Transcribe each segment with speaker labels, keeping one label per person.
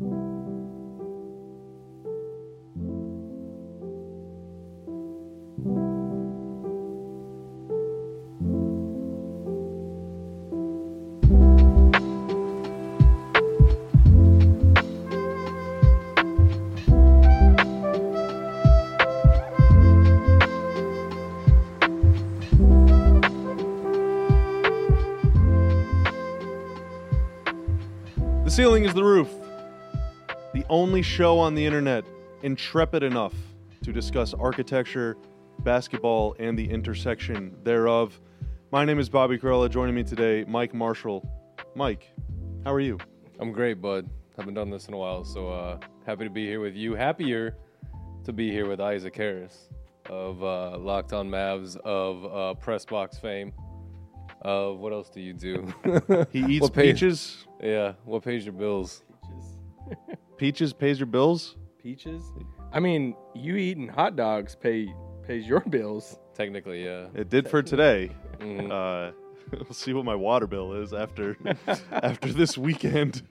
Speaker 1: The ceiling is the roof. The only show on the internet intrepid enough to discuss architecture, basketball, and the intersection thereof. My name is Bobby Karalla. Joining me today, Mike Marshall. Mike, how are you?
Speaker 2: I'm great, bud. Haven't done this in a while, so uh, happy to be here with you. Happier to be here with Isaac Harris of uh, Locked On Mavs, of uh, Press Box fame. Of what else do you do?
Speaker 1: He eats
Speaker 2: What page?
Speaker 1: peaches.
Speaker 2: yeah, what pays your bills?
Speaker 1: Peaches pays your bills.
Speaker 3: Peaches? I mean, you eating hot dogs pay pays your bills.
Speaker 2: Technically, yeah.
Speaker 1: It did for today.
Speaker 2: Mhm.
Speaker 1: Uh, we'll see what my water bill is after after this weekend.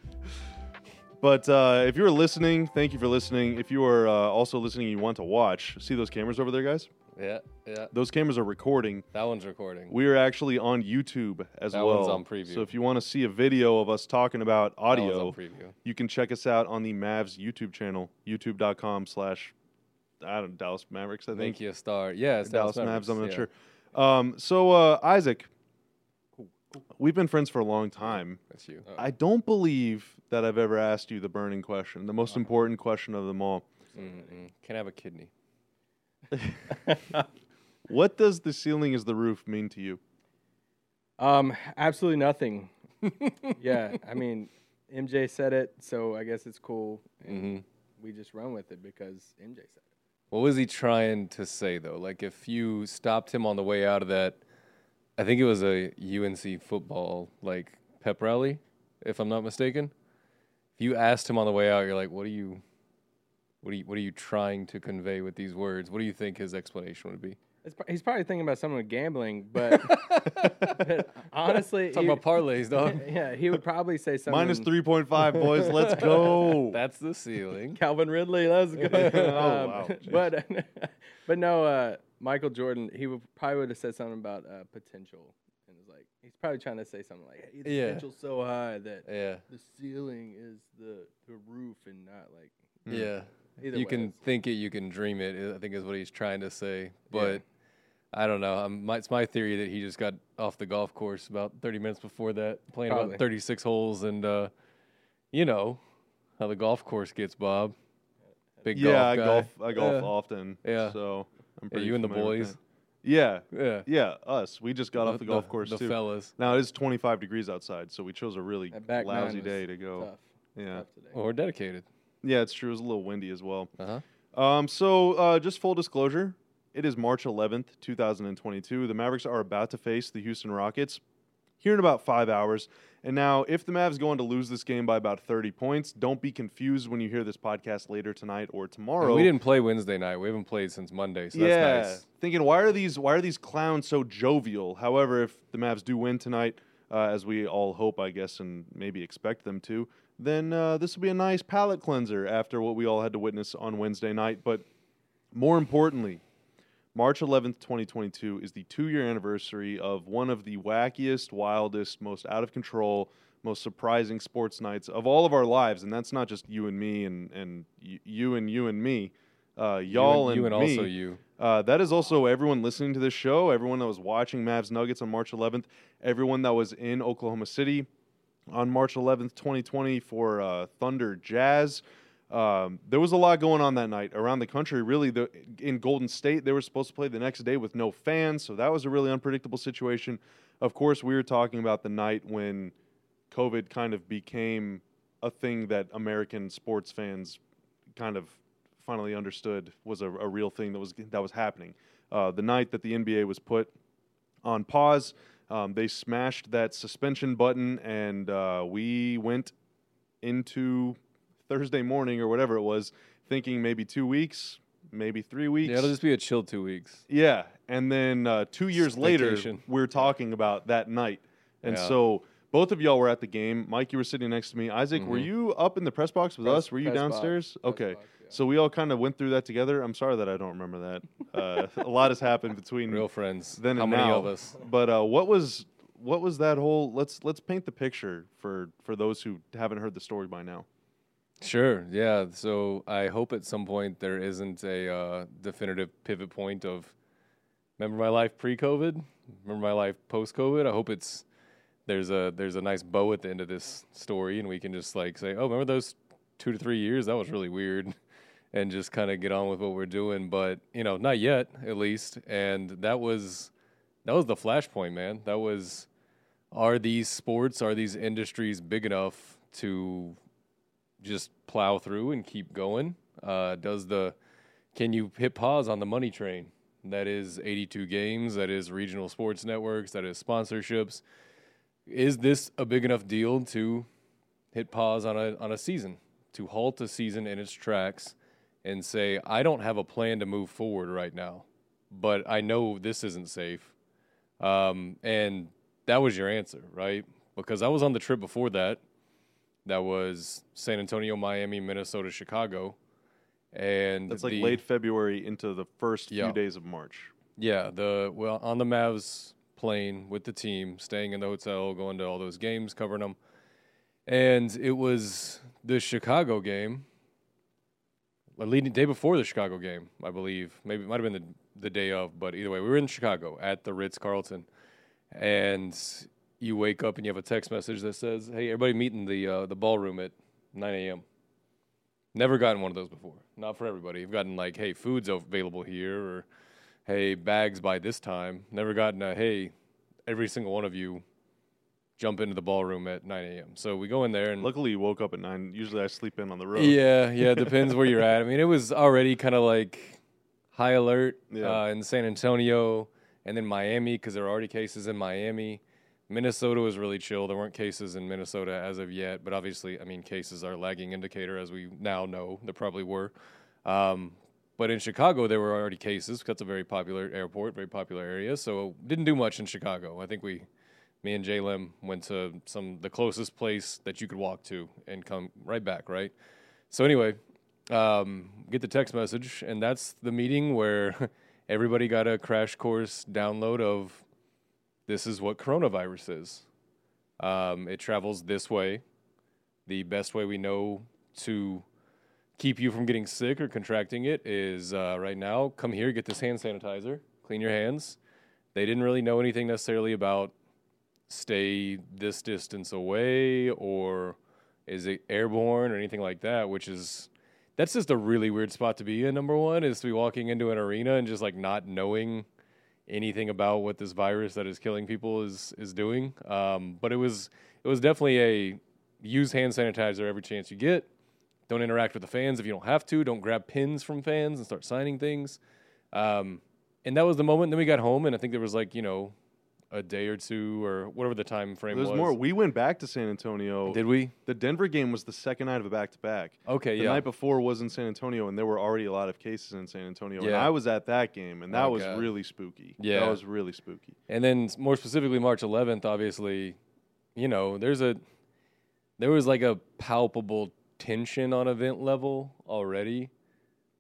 Speaker 1: But uh, if you're listening, thank you for listening. If you are uh, also listening, and you want to watch. See those cameras over there, guys?
Speaker 2: Yeah, yeah.
Speaker 1: Those cameras are recording.
Speaker 2: That one's recording.
Speaker 1: We are actually on YouTube as
Speaker 2: That
Speaker 1: well.
Speaker 2: one's on preview.
Speaker 1: So if you want to see a video of us talking about audio,
Speaker 2: on
Speaker 1: you can check us out on the Mavs YouTube channel, youtube.com slash I don't Dallas Mavericks, I think.
Speaker 2: Thank you, Star. Yeah, it's
Speaker 1: Dallas,
Speaker 2: Dallas,
Speaker 1: Mavs, I'm not
Speaker 2: yeah.
Speaker 1: sure. Um, so uh, Isaac, we've been friends for a long time.
Speaker 2: That's you.
Speaker 1: I don't believe that I've ever asked you the burning question, the most important question of them all.
Speaker 2: Mm-mm. Can I have a kidney?
Speaker 1: What does the ceiling is the roof mean to you?
Speaker 3: Um, absolutely nothing. yeah, I mean, MJ said it, so I guess it's cool, and
Speaker 2: hmm
Speaker 3: we just run with it because MJ said it.
Speaker 2: What was he trying to say though? Like if you stopped him on the way out of that, I think it was a UNC football like pep rally, if I'm not mistaken. If you asked him on the way out, you're like, "What are you, what are you, what are you trying to convey with these words?" What do you think his explanation would be?
Speaker 3: It's, he's probably thinking about something with gambling, but, but honestly,
Speaker 2: Talking
Speaker 3: he-
Speaker 2: about parlays, dog.
Speaker 3: yeah, he would probably say something.
Speaker 1: Minus 3.5, boys. Let's go.
Speaker 2: That's the ceiling.
Speaker 3: Calvin Ridley, let's go.
Speaker 1: Oh,
Speaker 3: Um,
Speaker 1: wow.
Speaker 3: But but no, uh, Michael Jordan, he would probably would have said something about uh, potential, and it's like he's probably trying to say something like, "Hey, the
Speaker 2: Yeah.
Speaker 3: potential's so high that
Speaker 2: Yeah,
Speaker 3: the ceiling is the the roof and not like."
Speaker 2: yeah.
Speaker 3: Either
Speaker 2: you
Speaker 3: way,
Speaker 2: can
Speaker 3: it's-
Speaker 2: think it, you can dream it. I think is what he's trying to say. But I don't know. I'm, my, it's my theory that he just got off the golf course about 30 minutes before that, playing
Speaker 3: Probably.
Speaker 2: about 36 holes, and uh, you know how the golf course gets, Bob. Big golf.
Speaker 1: yeah, I
Speaker 2: golf guy.
Speaker 1: golf. I golf
Speaker 2: Yeah.
Speaker 1: often.
Speaker 2: Yeah.
Speaker 1: So I'm
Speaker 2: Yeah, you and the boys.
Speaker 1: Yeah,
Speaker 2: Yeah,
Speaker 1: yeah, us. We just got off the, golf course
Speaker 2: the
Speaker 1: too.
Speaker 2: fellas.
Speaker 1: Now it is 25 degrees outside, so we chose a really
Speaker 3: That back nine
Speaker 1: lousy day to go.
Speaker 3: tough,
Speaker 1: Yeah,
Speaker 3: tough today.
Speaker 2: Well, we're dedicated.
Speaker 1: Yeah, it's true. It was a little windy as well.
Speaker 2: Uh huh.
Speaker 1: Um, so uh, just full disclosure, it is March 11th, 2022. The Mavericks are about to face the Houston Rockets here in about five hours. And now, if the Mavs go on to lose this game by about 30 points, don't be confused when you hear this podcast later tonight or tomorrow.
Speaker 2: We didn't play Wednesday night. We haven't played since Monday, so that's
Speaker 1: yeah,
Speaker 2: nice.
Speaker 1: thinking why are these why are these clowns so jovial? However, if the Mavs do win tonight, uh, as we all hope, I guess, and maybe expect them to, then uh, this will be a nice palate cleanser after what we all had to witness on Wednesday night. But more importantly, March 11th, 2022 is the two year anniversary of one of the wackiest, wildest, most out of control, most surprising sports nights of all of our lives. And that's not just you and me and, and y- you and you and me. Uh, y'all
Speaker 2: you and,
Speaker 1: and,
Speaker 2: you and
Speaker 1: me.
Speaker 2: also you.
Speaker 1: Uh, that is also everyone listening to this show, everyone that was watching Mavs Nuggets on March 11th, everyone that was in Oklahoma City on March 11th, 2020 for uh, Thunder Jazz. Um, there was a lot going on that night around the country. Really, the, in Golden State, they were supposed to play the next day with no fans, so that was a really unpredictable situation. Of course, we were talking about the night when COVID kind of became a thing that American sports fans kind of finally understood was a, a real thing that was that was happening. Uh, the night that the NBA was put on pause, um, they smashed that suspension button, and uh, we went into Thursday morning or whatever it was, thinking maybe two weeks, maybe three weeks.
Speaker 2: Yeah, it'll just be a chill two weeks.
Speaker 1: Yeah, and then uh, two years later, we're talking about that night, and
Speaker 2: Yeah.
Speaker 1: so both of y'all were at the game. Mike, you were sitting next to me. Isaac, were
Speaker 2: Mhm.
Speaker 1: you up in the press box with
Speaker 3: Press-
Speaker 1: us? Were you
Speaker 3: press box,
Speaker 1: downstairs?
Speaker 3: press
Speaker 1: okay.
Speaker 3: Box, yeah.
Speaker 1: So we all kind of went through that together. I'm sorry that I don't remember that. Uh, a lot has happened between
Speaker 2: Real friends.
Speaker 1: then
Speaker 2: How
Speaker 1: and
Speaker 2: many
Speaker 1: now.
Speaker 2: of us?
Speaker 1: But uh, what was what was that whole? Let's let's paint the picture for for those who haven't heard the story by now.
Speaker 2: Sure. Yeah. So I hope at some point there isn't a uh, definitive pivot point of remember my life pre-COVID, remember my life post-COVID. I hope it's there's a there's a nice bow at the end of this story, and we can just like say, oh, remember those two to three years? That was really weird, and just kind of get on with what we're doing. But you know, not yet, at least. And that was that was the flashpoint, man. That was are these sports, are these industries big enough to just plow through and keep going? Uh, does the can you hit pause on the money train? That is 82 games. That is regional sports networks. That is sponsorships. Is this a big enough deal to hit pause on a on a season? To halt a season in its tracks and say, I don't have a plan to move forward right now, but I know this isn't safe. Um, and that was your answer, right? Because I was on the trip before that. That was San Antonio, Miami, Minnesota, Chicago, and
Speaker 1: That's like
Speaker 2: the-
Speaker 1: late February into the first
Speaker 2: Yeah.
Speaker 1: few days of March.
Speaker 2: Yeah, the well on the Mavs plane with the team, staying in the hotel, going to all those games, covering them, and it was the Chicago game. The leading day before the Chicago game, I believe. Maybe it might have been the the day of, but either way, we were in Chicago at the Ritz Carlton, and you wake up and you have a text message that says, "Hey, everybody meet in the uh, the ballroom at 9 a.m." Never gotten one of those before. Not for everybody. You've gotten like, "Hey, food's available here," or "Hey, bags by this time." Never gotten a, "Hey, every single one of you jump into the ballroom at 9 a.m." So we go in there and
Speaker 1: Luckily, you woke up at nine. Usually, I sleep in on the road.
Speaker 2: yeah, yeah, it depends where you're at. I mean, it was already kind of like high alert
Speaker 1: Yeah.
Speaker 2: uh, in San Antonio and then Miami because there are already cases in Miami. Minnesota was really chill. There weren't cases in Minnesota as of yet, but obviously, I mean, cases are a lagging indicator, as we now know. There probably were. Um, but in Chicago, there were already cases. 'cause That's a very popular airport, very popular area. So didn't do much in Chicago. I think we, me and Jay Lim, went to some the closest place that you could walk to and come right back. Right. So anyway, um, get the text message, and that's the meeting where everybody got a crash course download of this is what coronavirus is. Um, it travels this way. The best way we know to keep you from getting sick or contracting it is uh, right now come here, get this hand sanitizer, clean your hands. They didn't really know anything necessarily about stay this distance away or is it airborne or anything like that, which is that's just a really weird spot to be in. Number one is to be walking into an arena and just like not knowing anything about what this virus that is killing people is is doing. Um, but it was it was definitely a use hand sanitizer every chance you get. Don't interact with the fans if you don't have to. Don't grab pins from fans and start signing things. Um, and that was the moment. Then we got home, and I think there was like you know a day or two or whatever the time frame
Speaker 1: There's
Speaker 2: was.
Speaker 1: more. We went back to San Antonio.
Speaker 2: Did we?
Speaker 1: the Denver game was the second night of a back to back.
Speaker 2: Okay,
Speaker 1: The
Speaker 2: yeah.
Speaker 1: night before was in San Antonio, and there were already a lot of cases in San Antonio. And
Speaker 2: Yeah.
Speaker 1: I was at that game, and that
Speaker 2: Oh,
Speaker 1: was
Speaker 2: God.
Speaker 1: really spooky.
Speaker 2: Yeah.
Speaker 1: that was really spooky.
Speaker 2: And then more specifically, March 11th, obviously, you know, there's a there was like a palpable tension on event level already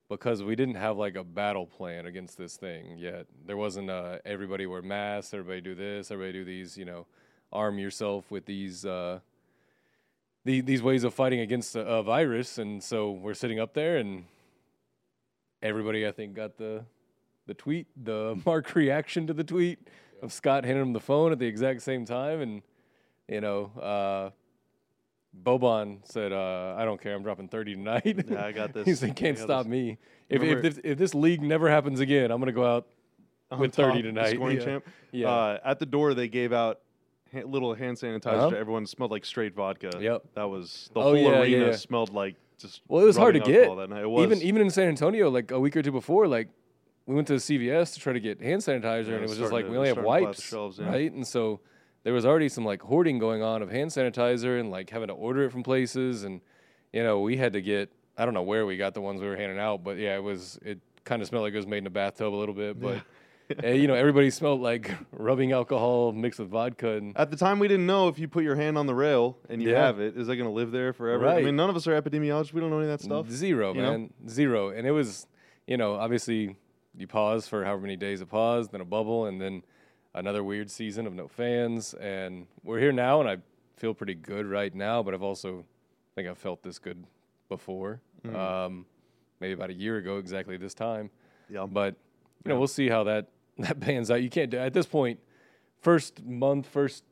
Speaker 2: because we didn't have like a battle plan against this thing yet. There wasn't uh, everybody wear masks, everybody do this, everybody do these, you know, arm yourself with these uh, the, these ways of fighting against a, a virus. And so we're sitting up there, and everybody, I think, got the the tweet, the Mark reaction to the tweet of Scott handing him the phone at the exact same time, and you know, uh, Boban said, uh, "I don't care, I'm dropping thirty tonight."
Speaker 1: Yeah, I got this.
Speaker 2: he said, "Can't stop
Speaker 1: this."
Speaker 2: me. If if this, if this league never happens again, I'm gonna go out." With 30
Speaker 1: top, the
Speaker 2: tonight,
Speaker 1: scoring
Speaker 2: yeah.
Speaker 1: champ.
Speaker 2: Yeah.
Speaker 1: Uh, at the door, they gave out ha- little hand sanitizer
Speaker 2: Uh-huh.
Speaker 1: everyone. Smelled like straight vodka.
Speaker 2: Yep.
Speaker 1: That was the
Speaker 2: Oh,
Speaker 1: wall
Speaker 2: yeah,
Speaker 1: arena
Speaker 2: yeah.
Speaker 1: smelled like just.
Speaker 2: Well, it was hard to get.
Speaker 1: That night.
Speaker 2: Even even in San Antonio, like a week or two before, like we went to CVS to try to get hand sanitizer, and
Speaker 1: it was
Speaker 2: just like we only have
Speaker 1: starting to fill out the
Speaker 2: wipes,
Speaker 1: shelves,
Speaker 2: right? And so there was already some like hoarding going on of hand sanitizer and like having to order it from places, and you know we had to get I don't know where we got the ones we were handing out, but yeah, it was it kind of smelled like it was made in a bathtub a little bit, but. and, eh, you know, everybody smelled like rubbing alcohol mixed with vodka. And
Speaker 1: At the time, we didn't know if you put your hand on the rail and you
Speaker 2: Yeah.
Speaker 1: have it, is that going to live there forever?
Speaker 2: right.
Speaker 1: I mean, none of us are epidemiologists. We don't know any of that stuff.
Speaker 2: Zero,
Speaker 1: you know?
Speaker 2: man. Zero. And it was, you know, obviously you pause for however many days it paused, then a bubble, and then another weird season of no fans. And we're here now, and I feel pretty good right now, but I've also I think I've felt this good before.
Speaker 1: Mm-hmm.
Speaker 2: Um, maybe about a year ago, exactly this time.
Speaker 1: Yeah.
Speaker 2: But you know,
Speaker 1: Yeah.
Speaker 2: we'll see how that that pans out. You can't do at this point. First month, first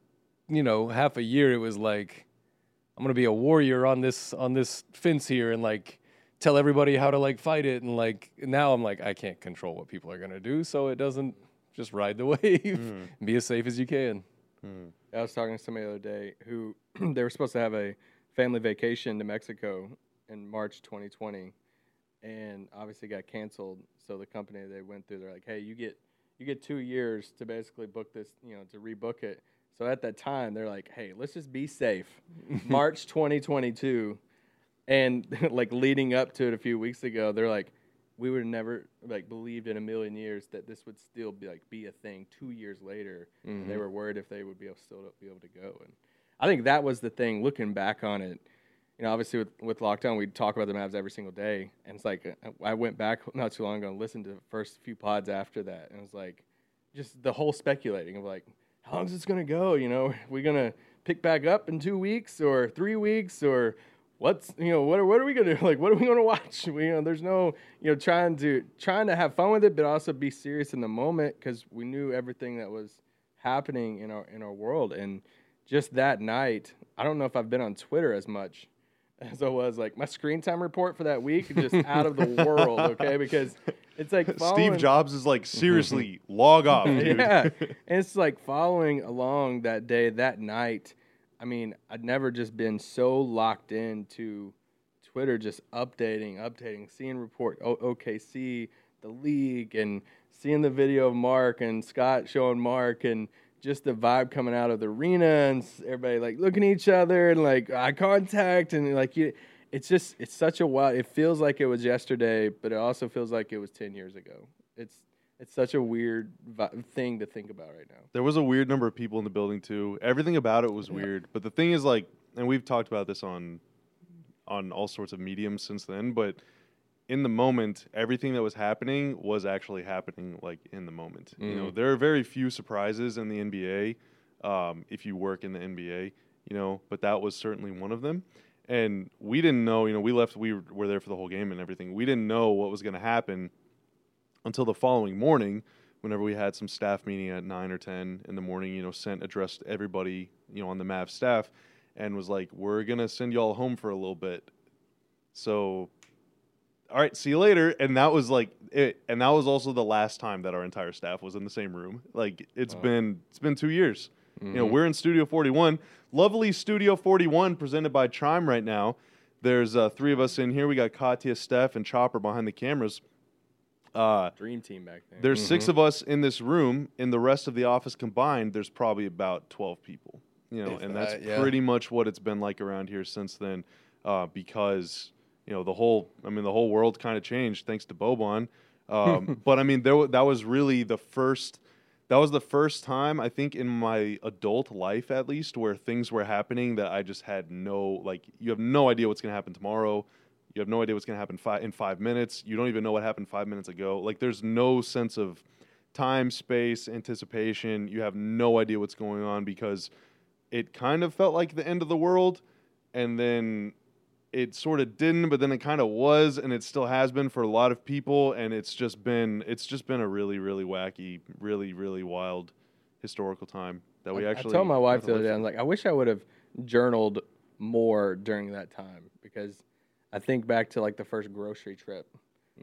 Speaker 2: you know half a year, it was like I'm gonna be a warrior on this on this fence here and like tell everybody how to like fight it and like now I'm like I can't control what people are gonna do, so it doesn't just ride the wave. And be as safe as you can. Hmm.
Speaker 3: I was talking to somebody the other day who they were supposed to have a family vacation to Mexico in March 2020, and obviously got canceled. So the company they went through, they're like, "Hey, you get you get two years to basically book this, you know, to rebook it." So at that time, they're like, "Hey, let's just be safe." March 2022, and like leading up to it a few weeks ago, they're like, "We would have never like believed in a million years that this would still be like be a thing." Two years later, and they mm-hmm. were worried if they would be able still be able to go. And I think that was the thing. Looking back on it, you know, obviously with, with lockdown, we'd talk about the Mavs every single day, and it's like I went back not too long ago and listened to the first few pods after that, and it was like just the whole speculating of like, how long is this gonna go? You know, are we gonna pick back up in two weeks or three weeks or what's you know what are, what are we gonna do? like what are we gonna watch? We, you know, there's no you know trying to trying to have fun with it, but also be serious in the moment because we knew everything that was happening in our in our world and just that night, I don't know if I've been on Twitter as much as I was. Like my screen time report for that week, just out of the world. Okay, because it's like following,
Speaker 1: Steve Jobs is like, seriously, log off, dude.
Speaker 3: yeah, and it's like following along that day, that night. I mean, I'd never just been so locked into Twitter, just updating, updating, seeing report o- OKC, the league, and seeing the video of Mark and Scott showing Mark, and just the vibe coming out of the arena, and everybody like looking at each other and like eye contact, and like you. It's just it's such a wild. It feels like it was yesterday, but it also feels like it was ten years ago. It's it's such a weird vi- thing to think about right now.
Speaker 1: There was a weird number of people in the building too. Everything about it was weird. But the thing is, like, and we've talked about this on on all sorts of mediums since then. But in the moment, everything that was happening was actually happening, like in the moment. You know, there are very few surprises in the NBA um, if you work in the NBA. You know, but that was certainly one of them. And we didn't know. You know, we left. We were there for the whole game and everything. We didn't know what was going to happen until the following morning whenever we had some staff meeting at 9 or 10 in the morning you know sent addressed everybody you know on the mav staff and was like we're gonna send y'all home for a little bit. So all right see you later. And that was like it and that was also the last time that our entire staff was in the same room. Like it's
Speaker 2: Wow.
Speaker 1: been it's been two years. You know we're in studio 41 lovely studio 41 presented by chime right now. There's uh, three of us in here. We got katya steph and chopper behind the cameras uh,
Speaker 3: Dream team back then.
Speaker 1: there's six of us in this room. In the rest of the office combined, there's probably about 12 people. You know,
Speaker 2: If
Speaker 1: and that's
Speaker 2: that, yeah.
Speaker 1: pretty much what it's been like around here since then. Uh, because you know the whole, I mean, the whole world kind of changed thanks to Boban. Um, but I mean, there wa- that was really the first. That was the first time I think in my adult life, at least, where things were happening that I just had no like. You have no idea what's going to happen tomorrow. You have no idea what's going to happen fi- in five minutes. You don't even know what happened five minutes ago. Like, there's no sense of time, space, anticipation. You have no idea what's going on because it kind of felt like the end of the world, and then it sort of didn't, but then it kind of was, and it still has been for a lot of people. And it's just been it's just been a really really wacky, really really wild historical time that we
Speaker 3: I-
Speaker 1: actually.
Speaker 3: I told my wife the other day, I'm like, I wish I would have journaled more during that time because I think back to like the first grocery trip,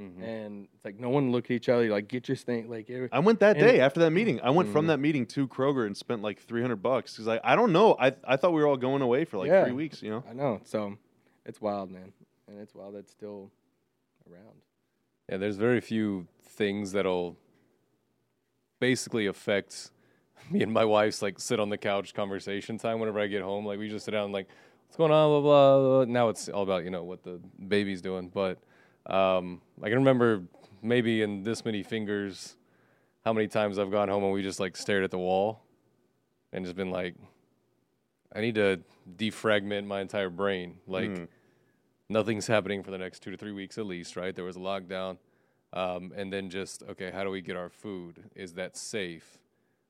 Speaker 1: Mm-hmm.
Speaker 3: and it's like no one looked at each other. Like get your thing. Like it,
Speaker 1: I went that day after that meeting. I went
Speaker 3: Mm-hmm.
Speaker 1: from that meeting to Kroger and spent like three hundred bucks because I I don't know. I I thought we were all going away for like
Speaker 3: Yeah.
Speaker 1: three weeks. You know.
Speaker 3: I know. So it's wild, man, and it's wild that's still around.
Speaker 2: Yeah, there's very few things that'll basically affect me and my wife's like sit on the couch conversation time whenever I get home. Like we just sit down and like, what's going on, blah blah. blah. Now it's all about you know what the baby's doing. But um, I can remember maybe in this many fingers how many times I've gone home and we just like stared at the wall and just been like, I need to defragment my entire brain. Like,
Speaker 1: Mhm.
Speaker 2: nothing's happening for the next two to three weeks at least, right? There was a lockdown. Um, and then just, okay, how do we get our food? Is that safe?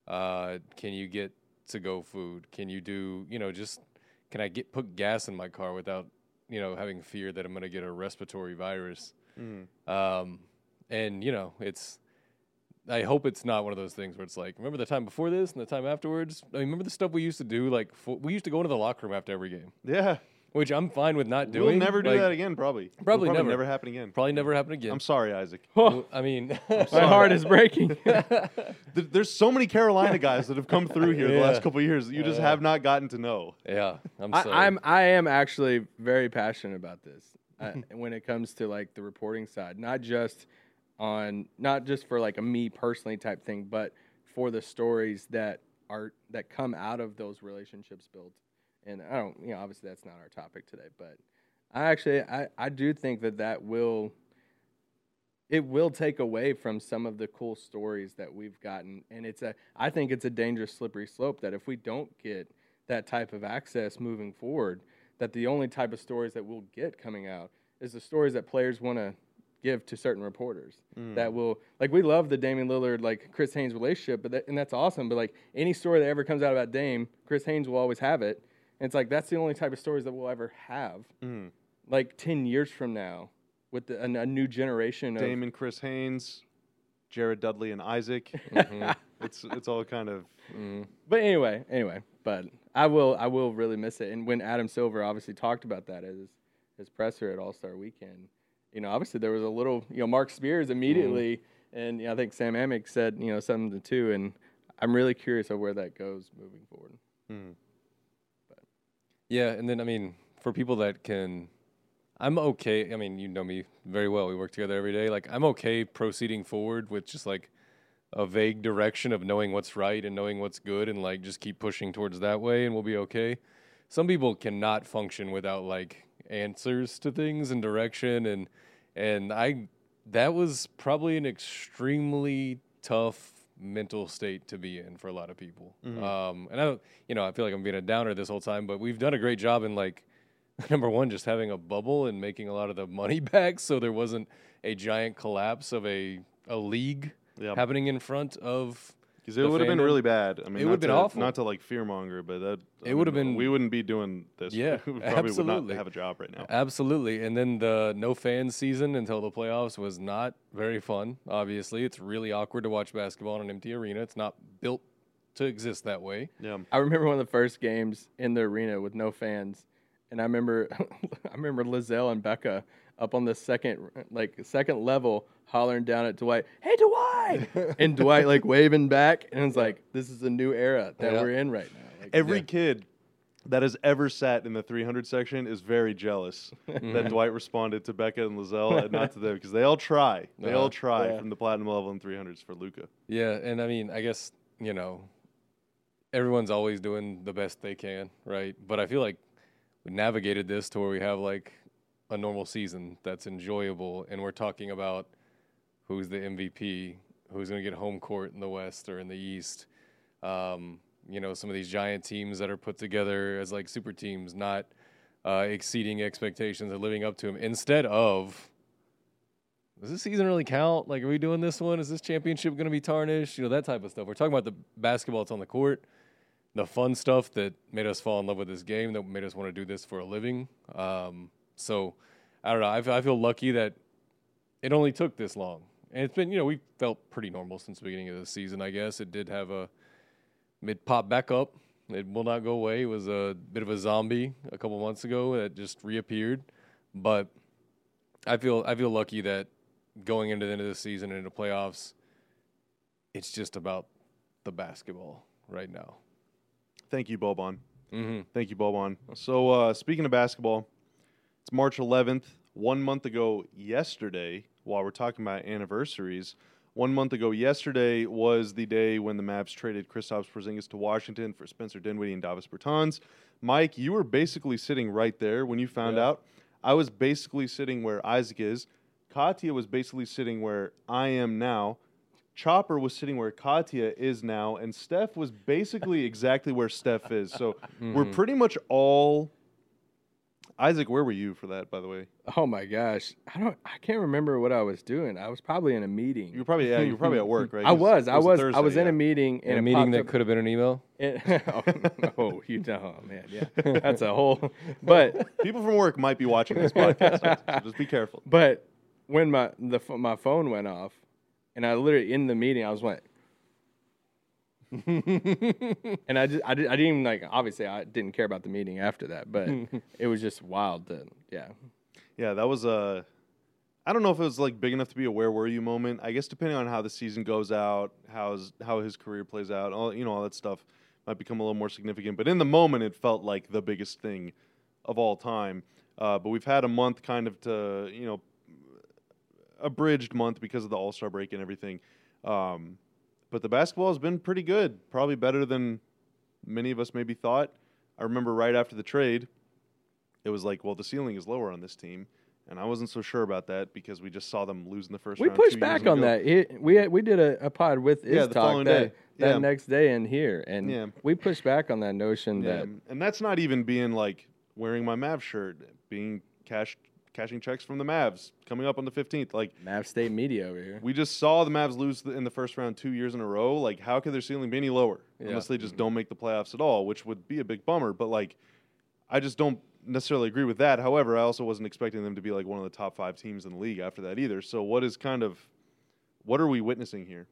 Speaker 2: Uh, can you get to go food? Can you do, you know, just, can I get put gas in my car without, you know, having fear that I'm going to get a respiratory virus?
Speaker 1: Mhm.
Speaker 2: Um, and you know, it's. I hope it's not one of those things where it's like, remember the time before this and the time afterwards. I mean, remember the stuff we used to do. Like, fo- we used to go into the locker room after every game,
Speaker 1: Yeah.
Speaker 2: Which I'm fine with not doing.
Speaker 1: We'll never do
Speaker 2: Like,
Speaker 1: that again, probably. It'll
Speaker 2: Probably never.
Speaker 1: never happen again.
Speaker 2: Probably never happen again.
Speaker 1: I'm sorry, Isaac.
Speaker 3: Oh,
Speaker 2: I mean,
Speaker 3: my heart is breaking.
Speaker 1: There's so many Carolina guys that have come through here the last couple of years that you just
Speaker 2: Yeah.
Speaker 1: have not gotten to know.
Speaker 2: yeah, I'm
Speaker 3: I,
Speaker 2: sorry.
Speaker 3: I'm I am actually very passionate about this uh, when it comes to like the reporting side, not just on not just for like a me personally type thing, but for the stories that are that come out of those relationships built. And I don't, you know, obviously that's not our topic today, but I actually I I do think that that will it will take away from some of the cool stories that we've gotten. And it's a i think it's a dangerous slippery slope that if we don't get that type of access moving forward that the only type of stories that we'll get coming out is the stories that players want to give to certain reporters mm. that will like we love the Damian Lillard like Chris Haynes relationship but that, and that's awesome but like any story that ever comes out about Dame Chris Haynes will always have it and it's like that's the only type of stories that we'll ever have
Speaker 1: Mhm.
Speaker 3: like 10 years from now with the, a, a new generation of
Speaker 1: Damon, Chris Haynes, Jared Dudley, and Isaac.
Speaker 2: Mhm.
Speaker 1: it's it's all kind of
Speaker 2: Mhm.
Speaker 3: But anyway, anyway, but I will I will really miss it. And when Adam Silver obviously talked about that as his presser at All Star Weekend, you know, obviously there was a little, you know, Marc Spears immediately, and you know, I think Sam Amick said, you know, something too. And I'm really curious of where that goes moving forward.
Speaker 1: hmm.
Speaker 2: Yeah, and then I mean, for people that can, I'm okay. I mean, you know me very well. We work together every day. Like, I'm okay proceeding forward with just like a vague direction of knowing what's right and knowing what's good, and like just keep pushing towards that way, and we'll be okay. Some people cannot function without like answers to things and direction, and and I that was probably an extremely tough mental state to be in for a lot of people. Um, and I don't, you know, I feel like I'm being a downer this whole time, but we've done a great job in like number one, just having a bubble and making a lot of the money back, so there wasn't a giant collapse of a a league
Speaker 1: Yep.
Speaker 2: happening in front of.
Speaker 1: Because it would have been really bad. I mean,
Speaker 2: It would've been
Speaker 1: to-
Speaker 2: awful.
Speaker 1: Not to like fearmonger, but that I
Speaker 2: It would've been-
Speaker 1: We wouldn't be doing this.
Speaker 2: Yeah,
Speaker 1: we probably would
Speaker 2: absolutely.
Speaker 1: not have a job right now.
Speaker 2: Absolutely. And then the no fans season until the playoffs was not very fun. Obviously, it's really awkward to watch basketball in an empty arena. It's not built to exist that way.
Speaker 1: Yeah.
Speaker 3: I remember one of the first games in the arena with no fans, and I remember I remember Lizelle and Becca up on the second like second level hollering down at Dwight, "Hey Dwight!" and Dwight like waving back, and it's like this is a new era that
Speaker 2: Yeah.
Speaker 3: we're in right now. Like,
Speaker 1: Every
Speaker 2: Yeah.
Speaker 1: kid that has ever sat in the 300 section is very jealous that Dwight responded to Becca and Lizelle and not to them because they all try. They all
Speaker 2: Uh-huh.
Speaker 1: try
Speaker 3: Yeah.
Speaker 1: from the platinum level and 300s for Luka.
Speaker 2: Yeah, and I mean, I guess, you know, everyone's always doing the best they can, right? But I feel like we navigated this to where we have like a normal season that's enjoyable and we're talking about who's the MVP, who's going to get home court in the West or in the East. Um, you know, some of these giant teams that are put together as like super teams, not uh, exceeding expectations and living up to them, instead of does this season really count? Like, are we doing this one? Is this championship going to be tarnished? You know, that type of stuff. We're talking about the basketball that's on the court, the fun stuff that made us fall in love with this game, that made us want to do this for a living. Um, so, I don't know. I feel lucky that it only took this long. And it's been, you know, we felt pretty normal since the beginning of the season, I guess. It did have a mid pop back up. It will not go away. It was a bit of a zombie a couple months ago that just reappeared. But I feel I feel lucky that going into the end of the season and into playoffs, it's just about the basketball right now.
Speaker 1: Thank you, Boban.
Speaker 2: Mm-hmm.
Speaker 1: Thank you, Boban. So, uh, speaking of basketball, it's March 11th. One month ago yesterday, while we're talking about anniversaries, one month ago yesterday was the day when the Mavs traded Kristaps Porzingis to Washington for Spencer Dinwiddie and Davis Bertans. Mike, you were basically sitting right there when you found
Speaker 2: Yeah.
Speaker 1: out. I was basically sitting where Isaac is. Katya was basically sitting where I am now. Chopper was sitting where Katya is now, and Steph was basically exactly where Steph is. So we're
Speaker 2: Mhm.
Speaker 1: pretty much all. Isaac, where were you for that, by the way?
Speaker 3: Oh my gosh, I don't. I can't remember what I was doing. I was probably in a meeting.
Speaker 1: You were probably yeah, you were probably at work, right?
Speaker 3: I was.
Speaker 1: it
Speaker 3: I
Speaker 1: a
Speaker 3: was. I
Speaker 1: Thursday,
Speaker 3: was in
Speaker 1: yeah.
Speaker 3: a meeting,
Speaker 2: In
Speaker 3: and
Speaker 2: a meeting that
Speaker 3: up-
Speaker 2: could have been an email.
Speaker 3: it- oh, oh, you know, oh, man, yeah, that's a whole. But
Speaker 1: People from work might be watching this podcast, so just be careful.
Speaker 3: but when my the my phone went off, and I literally in the meeting, I was like, and I just I, did, I didn't even like. Obviously, I didn't care about the meeting after that, but it was just wild. To, yeah,
Speaker 1: Yeah, that was a. I don't know if it was like big enough to be a where were you moment. I guess depending on how the season goes out, how's how his career plays out, all you know, all that stuff might become a little more significant. But in the moment, it felt like the biggest thing of all time. Uh, but we've had a month kind of to you know, abridged month because of the All Star break and everything. Um, but the basketball has been pretty good, probably better than many of us maybe thought. I remember right after the trade, it was like, well, the ceiling is lower on this team. And I wasn't so sure about that because we just saw them lose in the first
Speaker 3: we pushed back on
Speaker 1: ago.
Speaker 3: that. It, we had, we did a, a pod with
Speaker 1: Yeah,
Speaker 3: Is
Speaker 1: the following
Speaker 3: that,
Speaker 1: day.
Speaker 3: that
Speaker 1: Yeah.
Speaker 3: next day in here, and
Speaker 1: Yeah.
Speaker 3: we pushed back on that notion
Speaker 1: Yeah,
Speaker 3: that
Speaker 1: and that's not even being like wearing my Mavs shirt, being cash cashing checks from the Mavs coming up on the 15th. Like
Speaker 3: Mavs State media over here.
Speaker 1: we just saw the Mavs lose the- in the first round two years in a row. Like how could their ceiling be any lower
Speaker 2: Yeah.
Speaker 1: unless they just don't make the playoffs at all, which would be a big bummer. But like, I just don't necessarily agree with that. However, I also wasn't expecting them to be like one of the top five teams in the league after that either. So what is kind of what are we witnessing here?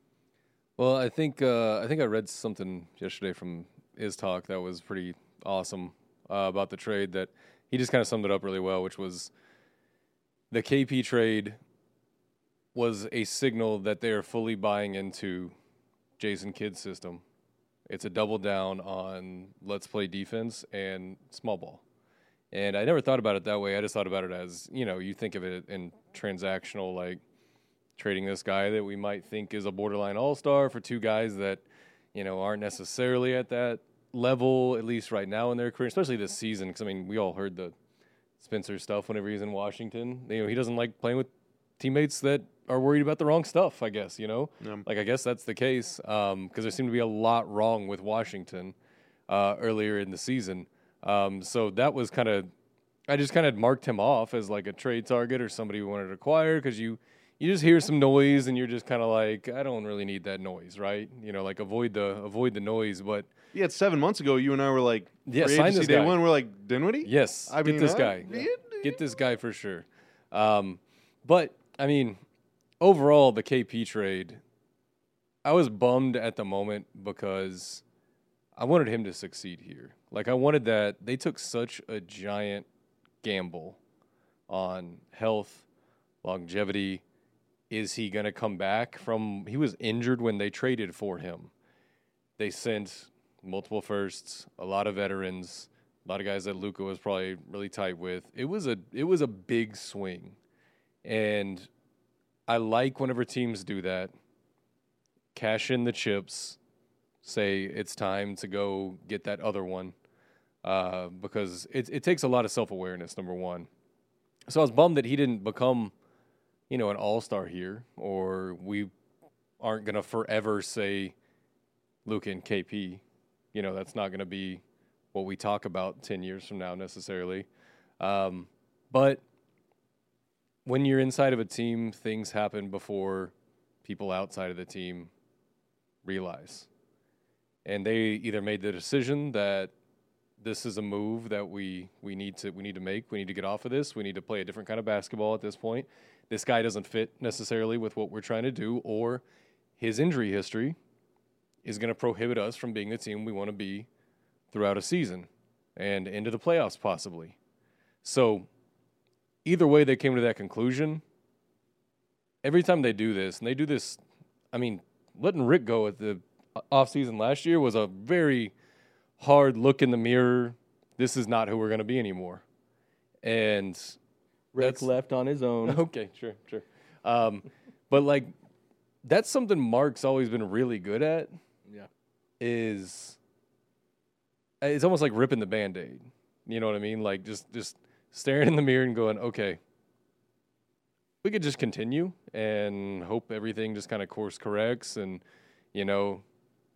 Speaker 2: Well, I think uh, I think I read something yesterday from his Talk that was pretty awesome uh, about the trade. That he just kind of summed it up really well, which was the KP trade was a signal that they are fully buying into Jason Kidd's system. It's a double down on let's play defense and small ball. And I never thought about it that way. I just thought about it as, you know, you think of it in transactional, like trading this guy that we might think is a borderline all star for two guys that, you know, aren't necessarily at that level, at least right now in their career, especially this season. Because, I mean, we all heard the Spencer stuff whenever he's in Washington. You know, he doesn't like playing with teammates that are worried about the wrong stuff, I guess, you know?
Speaker 1: Yeah.
Speaker 2: Like, I guess that's the case because there seemed to be a lot wrong with Washington uh, earlier in the season. Um, so that was kind of, I just kind of marked him off as like a trade target or somebody we wanted to acquire because you, you just hear some noise and you're just kind of like, I don't really need that noise, right? You know, like avoid the avoid the noise. But
Speaker 1: Yeah, seven months ago. You and I were like,
Speaker 2: Yeah,
Speaker 1: free
Speaker 2: sign this
Speaker 1: day
Speaker 2: guy.
Speaker 1: one. We're like, Dinwiddie.
Speaker 2: yes,
Speaker 1: I
Speaker 2: get
Speaker 1: mean,
Speaker 2: this guy,
Speaker 1: yeah,
Speaker 2: get this guy for sure. Um, but I mean, overall, the KP trade, I was bummed at the moment because I wanted him to succeed here. Like I wanted that they took such a giant gamble on health, longevity. Is he going to come back from he was injured when they traded for him. They sent multiple firsts, a lot of veterans, a lot of guys that Luka was probably really tight with. It was a it was a big swing. And I like whenever teams do that. Cash in the chips, say it's time to go get that other one. Uh, because it it takes a lot of self awareness, number one. So I was bummed that he didn't become, you know, an all star here, or we aren't gonna forever say Luka and KP. You know, that's not gonna be what we talk about ten years from now necessarily. Um, but when you're inside of a team, things happen before people outside of the team realize. And they either made the decision that this is a move that we, we need to we need to make. We need to get off of this. We need to play a different kind of basketball at this point. This guy doesn't fit necessarily with what we're trying to do, or his injury history is going to prohibit us from being the team we want to be throughout a season and into the playoffs possibly. So either way they came to that conclusion. Every time they do this, and they do this, I mean, letting Rick go at the offseason last year was a very hard look in the mirror. This is not who we're going to be anymore. And
Speaker 3: Rick left on his own.
Speaker 2: okay, sure, sure. Um, but like, that's something Mark's always been really good at. Is it's almost like ripping the band-aid. You know what I mean? Like just just staring in the mirror and going, okay, we could just continue and hope everything just kind of course corrects and you know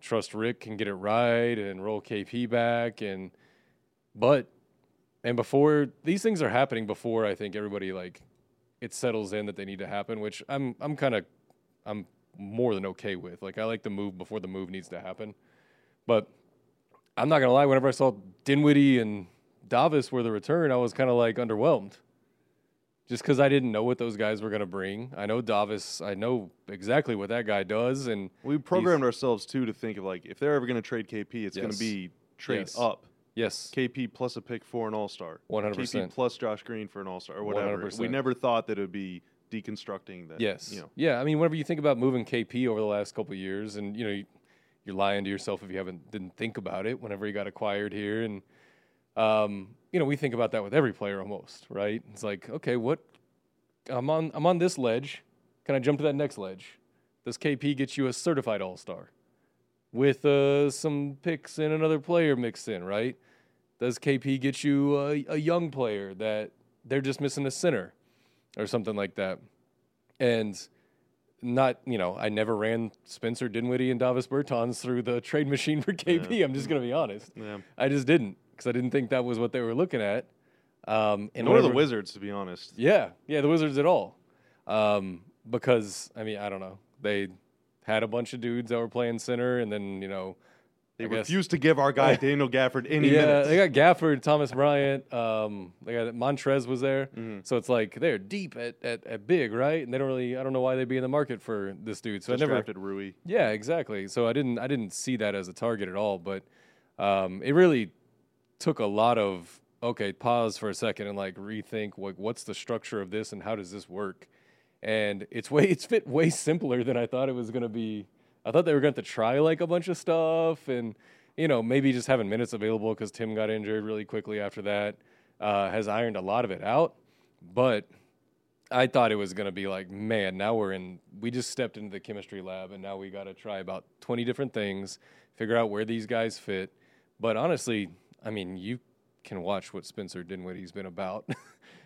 Speaker 2: trust Rick can get it right and roll KP back and but and before these things are happening before I think everybody like it settles in that they need to happen, which I'm I'm kind of I'm more than okay with. Like I like the move before the move needs to happen. But I'm not gonna lie, whenever I saw Dinwiddie and Davis were the return, I was kind of like underwhelmed. Just because I didn't know what those guys were gonna bring. I know Davis. I know exactly what that guy does, and
Speaker 1: We programmed ourselves too to think of like if they're ever going to trade KP, it's going to be trade
Speaker 2: Yes.
Speaker 1: up.
Speaker 2: yes,
Speaker 1: KP plus a pick for an All Star.
Speaker 2: 100%.
Speaker 1: KP plus Josh Green for an All Star or whatever. We
Speaker 2: 100%.
Speaker 1: We never thought that it would be deconstructing that.
Speaker 2: Yes.
Speaker 1: You know.
Speaker 2: Yeah. I mean, whenever you think about moving KP over the last couple of years, and you know, you're lying to yourself if you haven't didn't think about it. Whenever he got acquired here, and um, you know, we think about that with every player almost, right? It's like, okay, what? I'm on. I'm on this ledge. Can I jump to that next ledge? Does KP get you a certified All Star with uh, some picks and another player mixed in, right? Does KP get you a, a young player that they're just missing a center or something like that? and not you know I never ran Spencer Dinwiddie and Davis Bertans through the trade machine for KP. I'm just gonna be honest.
Speaker 1: Yeah.
Speaker 2: I just didn't because I didn't think that was what they were looking at. Um, and
Speaker 1: Nor the Wizards, to be honest.
Speaker 2: Yeah, yeah, the Wizards at all. Um, because I mean I don't know they had a bunch of dudes that were playing center, and then you know
Speaker 1: They
Speaker 2: I guess-
Speaker 1: refused to give our guy Daniel Gafford any
Speaker 2: yeah,
Speaker 1: minutes.
Speaker 2: they got Gafford, Thomas Bryant. Um, they got Montrezl was there, so it's like they're deep at, at, at big, right? And they don't really. I don't know why they'd be in the market for this dude. So
Speaker 1: Just
Speaker 2: I never.
Speaker 1: drafted Rui.
Speaker 2: Yeah, exactly. So I didn't. I didn't see that as a target at all. But um, it really took a lot of okay, pause for a second and like rethink like what's the structure of this and how does this work? And it's way it's fit way simpler than I thought it was gonna be. I thought they were going to try like a bunch of stuff and you know maybe just having minutes available because Tim got injured really quickly after that uh, has ironed a lot of it out. But I thought it was going to be like, man, now we're in, we just stepped into the chemistry lab and now we got to try about 20 different things, figure out where these guys fit. But honestly, I mean, you can watch what Spencer Dinwiddie's been about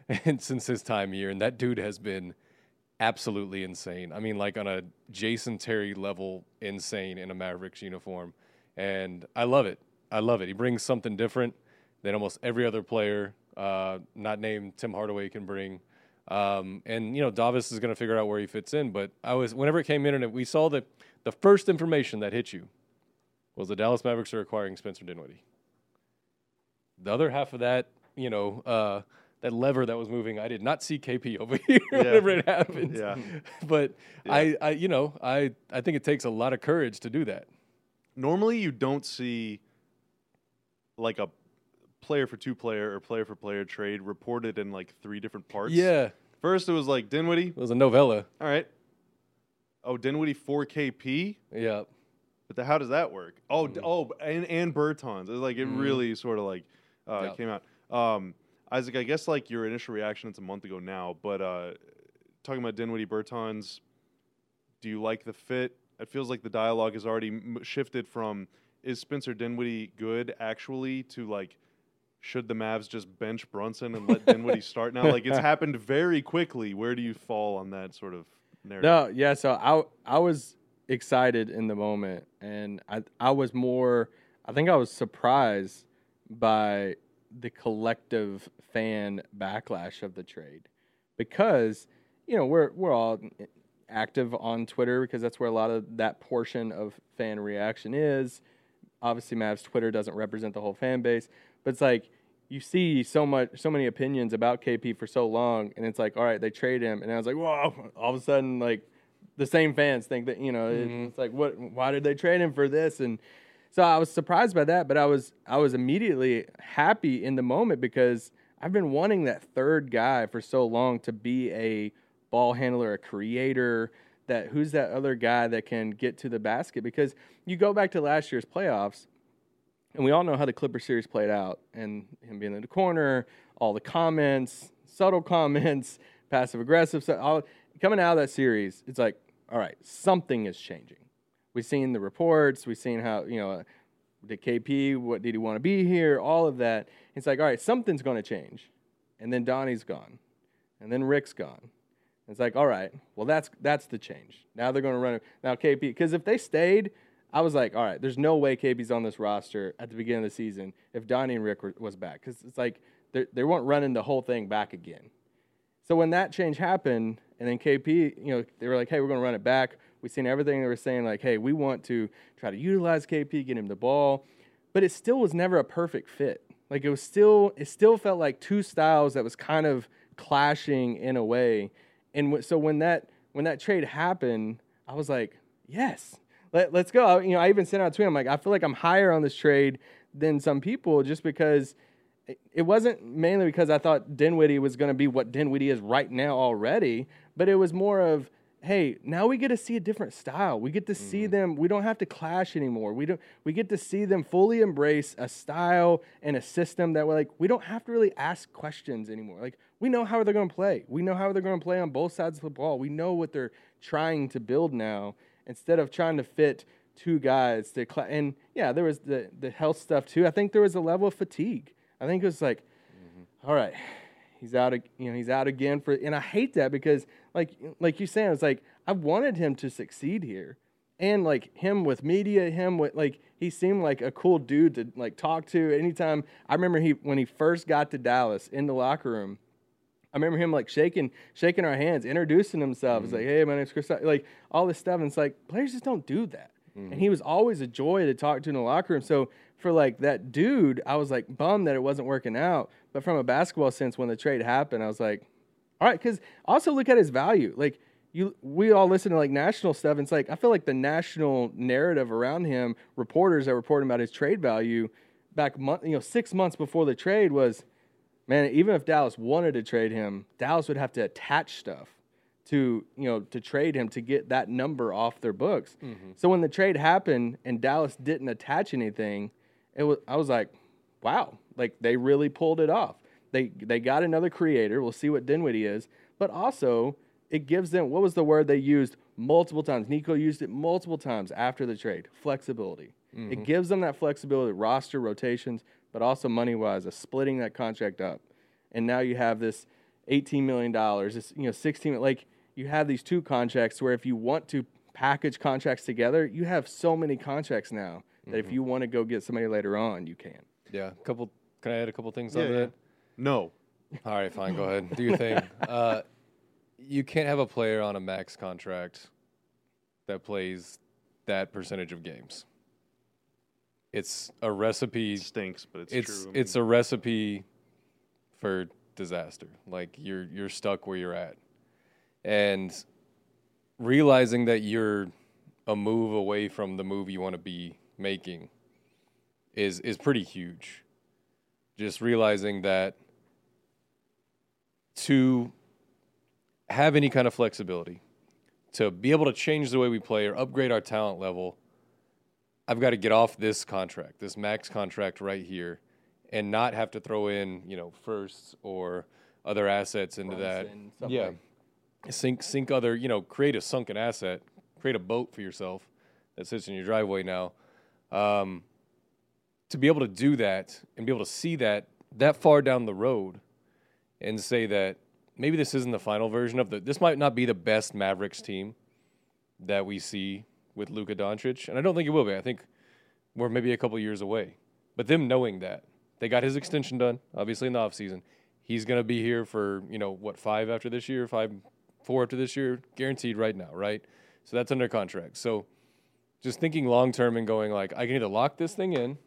Speaker 2: and since his time here, and that dude has been absolutely insane. I mean, like on a Jason Terry level, insane in a Mavericks uniform. And I love it. I love it. He brings something different than almost every other player, uh, not named Tim Hardaway, can bring. Um, and you know, Davis is going to figure out where he fits in. But I was whenever it came in and we saw that the first information that hit you was the Dallas Mavericks are acquiring Spencer Dinwiddie. The other half of that, you know, uh, that lever that was moving, I did not see KP over here whenever it happened.
Speaker 1: Yeah.
Speaker 2: but I, I, you know, I, I think it takes a lot of courage to do that.
Speaker 1: Normally, you don't see like a player for two player or player for player trade reported in like three different parts.
Speaker 2: Yeah,
Speaker 1: First, it was like Dinwiddie.
Speaker 2: it was a novella.
Speaker 1: All right. Oh, Dinwiddie 4KP.
Speaker 2: Yeah,
Speaker 1: But the, how does that work? Oh, d oh, and and Bertans. It's like it
Speaker 2: Mhm.
Speaker 1: really sort of like uh,
Speaker 2: Yeah.
Speaker 1: came out. Um, Isaac, I guess like your initial reaction, it's a month ago now, but uh, talking about Dinwiddie Bertans, do you like the fit? It feels like the dialogue has already m- shifted from is Spencer Dinwiddie good actually to like should the Mavs just bench Brunson and let Dinwiddie start now? Like it's happened very quickly. Where do you fall on that sort of narrative?
Speaker 3: No, yeah. So I I was excited in the moment, and I I was more. I think I was surprised by the collective fan backlash of the trade, because you know we're we're all active on Twitter because that's where a lot of that portion of fan reaction is. Obviously, Mavs Twitter doesn't represent the whole fan base, but it's like you see so much, so many opinions about KP for so long, and it's like, all right, they trade him, and I was like, whoa! All of a sudden, like the same fans think that you know it- it's like, what? Why did they trade him for this? And so I was surprised by that, but I was I was immediately happy in the moment because I've been wanting that third guy for so long to be a ball handler, a creator. That who's that other guy that can get to the basket? Because you go back to last year's playoffs, and we all know how the Clipper series played out, and him being in the corner, all the comments, subtle comments, passive aggressive, so all coming out of that series, it's like, all right, something is changing. We've seen the reports, we've seen how you know the KP, what did he want to be here, all of that. It's like, all right, something's going to change, and then Donnie's gone, and then Rick's gone, It's like, all right, well that's that's the change. Now they're going to run it. Now KP, because if they stayed, I was like, all right, there's no way KP's on this roster at the beginning of the season if Donnie and Rick were, was back, because it's like they they weren't running the whole thing back again. So when that change happened, and then KP, you know, they were like, hey, we're going to run it back. We seen everything they were saying, like, hey, we want to try to utilize KP, get him the ball, but it still was never a perfect fit. Like it was still, it still felt like two styles that was kind of clashing in a way. And w- so when that when that trade happened, I was like, yes, let, let's go. You know, I even sent out a tweet. I'm like, I feel like I'm higher on this trade than some people just because it wasn't mainly because I thought Dinwiddie was going to be what Dinwiddie is right now already, but it was more of, hey, now we get to see a different style. We get to see mm-hmm. them. We don't have to clash anymore. We don't. We get to see them fully embrace a style and a system that we're like. We don't have to really ask questions anymore. Like we know how they're going to play. We know how they're going to play on both sides of the ball. We know what they're trying to build now instead of trying to fit two guys to cla and yeah, there was the the health stuff too. I think there was a level of fatigue. I think it was like, mm-hmm. all right, he's out. You know, he's out again for. And I hate that because, like, like you saying, it's like I wanted him to succeed here, and like him with media, him with like he seemed like a cool dude to like talk to. Anytime I remember he when he first got to Dallas in the locker room. I remember him like shaking, shaking our hands, introducing himself. It's mm-hmm. like, hey, my name's Chris. Like all this stuff, and it's like players just don't do that. And mm-hmm. he was always a joy to talk to in the locker room. So for like that dude, I was like bummed that it wasn't working out. But from a basketball sense, when the trade happened, I was like, all right, because also look at his value. Like you, we all listen to like national stuff. And it's like I feel like the national narrative around him, reporters that reporting about his trade value back month, you know, six months before the trade was, man, even if Dallas wanted to trade him, Dallas would have to attach stuff to you know to trade him to get that number off their books. Mm-hmm. So when the trade happened and Dallas didn't attach anything, it was I was like, wow, like they really pulled it off. They they got another creator. We'll see what Dinwiddie is, but also it gives them what was the word they used multiple times. Nico used it multiple times after the trade. Flexibility. It mm-hmm. gives them that flexibility, roster rotations, but also money wise, of splitting that contract up. And now you have this eighteen million dollars. This you know sixteen like you have these two contracts where if you want to package contracts together, you have so many contracts now that if mm-hmm. you want to go get somebody later on, you can.
Speaker 2: Yeah, a couple. Can I add a couple things
Speaker 1: Yeah,
Speaker 2: on
Speaker 1: yeah.
Speaker 2: that?
Speaker 1: No.
Speaker 2: All right, fine. Go ahead. Do your thing. Uh, you can't have a player on a max contract that plays that percentage of games. It's a recipe.
Speaker 1: It stinks, but it's,
Speaker 2: It's
Speaker 1: true.
Speaker 2: it's a recipe for disaster. Like you're you're stuck where you're at, and realizing that you're a move away from the move you want to be making is is pretty huge. Just realizing that to have any kind of flexibility, to be able to change the way we play or upgrade our talent level, I've got to get off this contract, this max contract right here, and not have to throw in, you know, firsts or other assets into that.
Speaker 3: Brunson.
Speaker 2: Yeah, sink sink other, you know, create a sunken asset, create a boat for yourself that sits in your driveway now. Um, to be able to do that and be able to see that that far down the road and say that maybe this isn't the final version of the this might not be the best Mavericks team that we see with Luka Doncic, and I don't think it will be. I think we're maybe a couple years away. But them knowing that they got his extension done, obviously in the offseason. He's going to be here for you know what five after this year, five, four after this year, guaranteed right now, right? So that's under contract. So just thinking long term and going like, I can either lock this thing in, and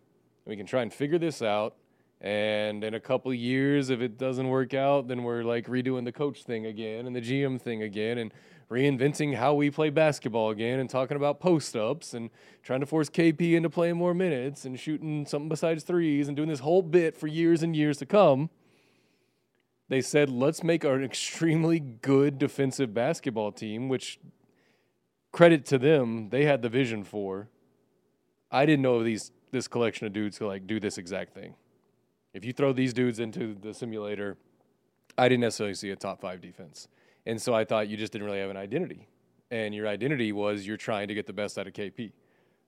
Speaker 2: we can try and figure this out. And in a couple years, if it doesn't work out, then we're like redoing the coach thing again and the GM thing again and reinventing how we play basketball again and talking about post ups and trying to force KP into playing more minutes and shooting something besides threes and doing this whole bit for years and years to come. They said, let's make an extremely good defensive basketball team, which credit to them, they had the vision for. I didn't know these this collection of dudes could like do this exact thing. If you throw these dudes into the simulator, I didn't necessarily see a top five defense. And so I thought you just didn't really have an identity. And your identity was you're trying to get the best out of KP.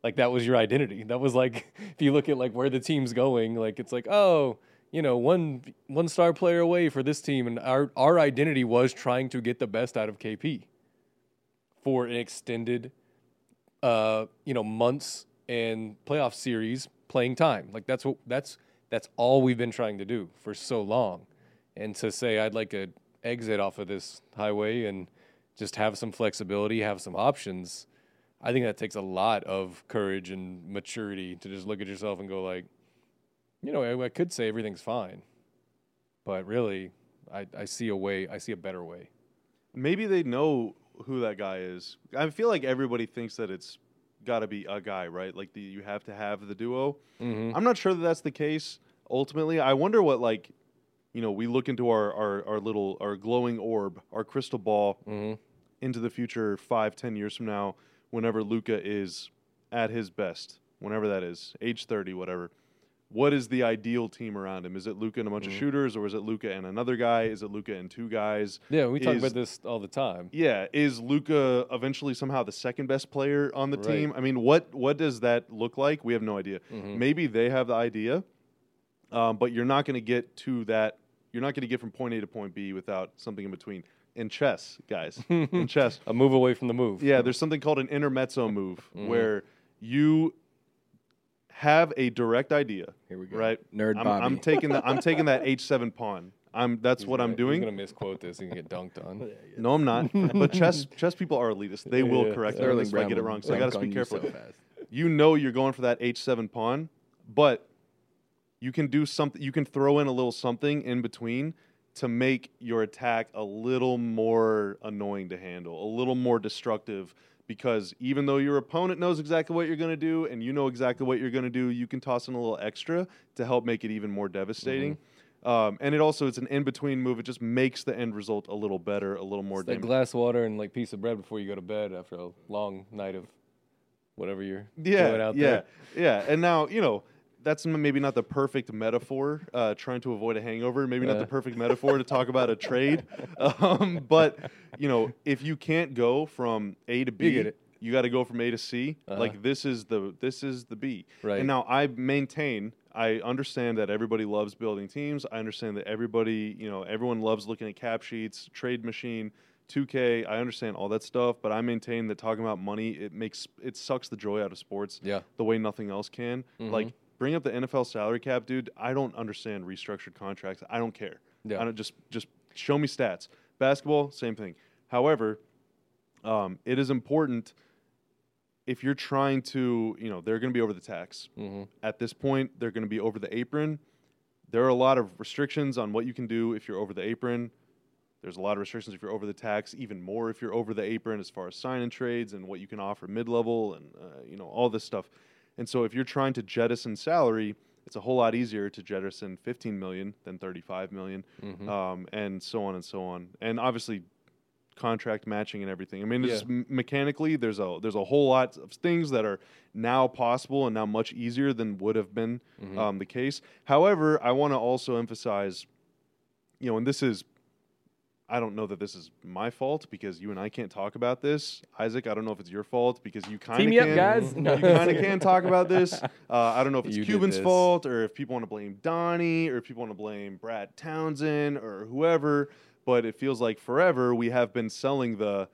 Speaker 2: Like that was your identity. That was like if you look at like where the team's going, like it's like, oh, you know, one one star player away for this team, and our our identity was trying to get the best out of KP for an extended, uh, you know, months and playoff series playing time. Like that's what that's that's all we've been trying to do for so long, and to say I'd like a exit off of this highway and just have some flexibility, have some options. I think that takes a lot of courage and maturity to just look at yourself and go like, you know, I, I could say everything's fine, but really, I, I see a way. I see a better way.
Speaker 1: Maybe they know who that guy is. I feel like everybody thinks that it's got to be a guy, right? Like the, you have to have the duo.
Speaker 2: Mm-hmm.
Speaker 1: I'm not sure that that's the case ultimately. I wonder what like, you know, we look into our our, our little our glowing orb, our crystal ball
Speaker 2: Mm-hmm.
Speaker 1: into the future five, ten years from now, whenever Luka is at his best, whenever that is, age thirty, whatever. What is the ideal team around him? Is it Luka and a bunch of
Speaker 2: Mhm.
Speaker 1: shooters, or is it Luka and another guy? Is it Luka and two guys?
Speaker 2: Yeah, we talk about this all the time.
Speaker 1: Yeah, is Luka eventually somehow the second best player on the
Speaker 2: Right.
Speaker 1: team? I mean, what what does that look like? We have no idea.
Speaker 2: Mhm.
Speaker 1: Maybe they have the idea, um, but you're not going to get to that. You're not going to get from point A to point B without something in between. In chess, guys, in chess,
Speaker 2: A move away from the move.
Speaker 1: yeah, there's something called an intermezzo move
Speaker 2: Mhm.
Speaker 1: where you have a direct idea,
Speaker 3: Here we go.
Speaker 1: right?
Speaker 3: Nerd
Speaker 1: I'm,
Speaker 3: Bobby.
Speaker 1: I'm taking that. I'm taking that H7 pawn. I'm. That's
Speaker 2: He's
Speaker 1: what
Speaker 2: gonna-
Speaker 1: I'm doing.
Speaker 2: He's gonna misquote this and get dunked on.
Speaker 1: No, I'm not. but chess chess people are elitist. They will
Speaker 2: Yeah.
Speaker 1: correct me on
Speaker 3: Sterling
Speaker 1: if I get it wrong. So I got to
Speaker 3: dunk on
Speaker 1: speak
Speaker 3: you
Speaker 1: carefully.
Speaker 3: so.
Speaker 1: You know you're going for that H7 pawn, but you can do something. You can throw in a little something in between to make your attack a little more annoying to handle, a little more destructive. Because even though your opponent knows exactly what you're going to do and you know exactly what you're going to do, you can toss in a little extra to help make it even more devastating. Um, and it also it's an in between move. It just makes the end result a little better, a little more
Speaker 2: It's like glass water and like piece of bread before you go to bed after a long night of whatever you're doing
Speaker 1: yeah,
Speaker 2: out
Speaker 1: yeah,
Speaker 2: there.
Speaker 1: yeah. And now you know that's maybe not the perfect metaphor. Uh, trying to avoid a hangover, maybe not the perfect metaphor to talk about a trade. Um, but you know, if you can't go from A to B,
Speaker 2: it.
Speaker 1: you got to go from A to C.
Speaker 2: Uh-huh.
Speaker 1: Like this is the this is the B.
Speaker 2: Right.
Speaker 1: And now I maintain. I understand that everybody loves building teams. I understand that everybody, you know, everyone loves looking at cap sheets, trade machine, 2K. I understand all that stuff, but I maintain that talking about money it makes it sucks the joy out of sports
Speaker 2: Yeah.
Speaker 1: the way nothing else can.
Speaker 2: Mhm.
Speaker 1: Like bring up the NFL salary cap, dude. I don't understand restructured contracts. I don't care.
Speaker 2: Yeah.
Speaker 1: I don't just just show me stats. Basketball, same thing. However, um, it is important if you're trying to, you know, they're going to be over the tax.
Speaker 2: Mm-hmm.
Speaker 1: At this point, they're going to be over the apron. There are a lot of restrictions on what you can do if you're over the apron. There's a lot of restrictions if you're over the tax, even more if you're over the apron as far as sign and trades and what you can offer mid level and uh, you know all this stuff. And so if you're trying to jettison salary, it's a whole lot easier to jettison 15 million than 35 million,
Speaker 2: Mm-hmm.
Speaker 1: um, and so on and so on. And obviously, contract matching and everything. I mean, it's
Speaker 2: Yeah.
Speaker 1: m- mechanically there's a there's a whole lot of things that are now possible and now much easier than would have been
Speaker 2: Mhm.
Speaker 1: um, the case. However, I want to also emphasize, you know, and this is. I don't know that this is my fault because you and I can't talk about this. Isaac, I don't know if it's your fault because you kind of
Speaker 3: Team
Speaker 1: can.
Speaker 3: up, guys.
Speaker 1: You kind of can talk about this. Uh, I don't know if it's
Speaker 2: You
Speaker 1: Cuban's fault or if people want to blame Donnie or if people want to blame Brad Townsend or whoever. But it feels like forever we have been selling the.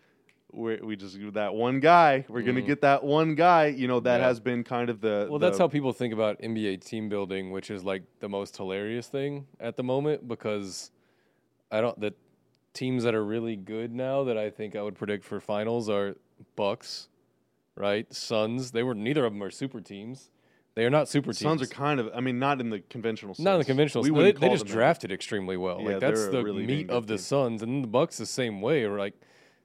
Speaker 1: We, we just that one guy. We're gonna
Speaker 2: Mhm.
Speaker 1: get that one guy. You know that
Speaker 2: Yeah.
Speaker 1: has been kind of the.
Speaker 2: Well,
Speaker 1: the-
Speaker 2: that's how people think about NBA team building, which is like the most hilarious thing at the moment because I don't the teams that are really good now that I think I would predict for finals are Bucks, right? Suns. They were neither of them are super teams. They are not super teams.
Speaker 1: Suns are kind of. I mean, not in the conventional. Sense.
Speaker 2: not in the conventional.
Speaker 1: We
Speaker 2: sense. They, they just
Speaker 1: them that.
Speaker 2: drafted extremely well.
Speaker 1: Yeah,
Speaker 2: like that's the
Speaker 1: really
Speaker 2: meat of the
Speaker 1: team.
Speaker 2: Suns, and the Bucks the same way. Or like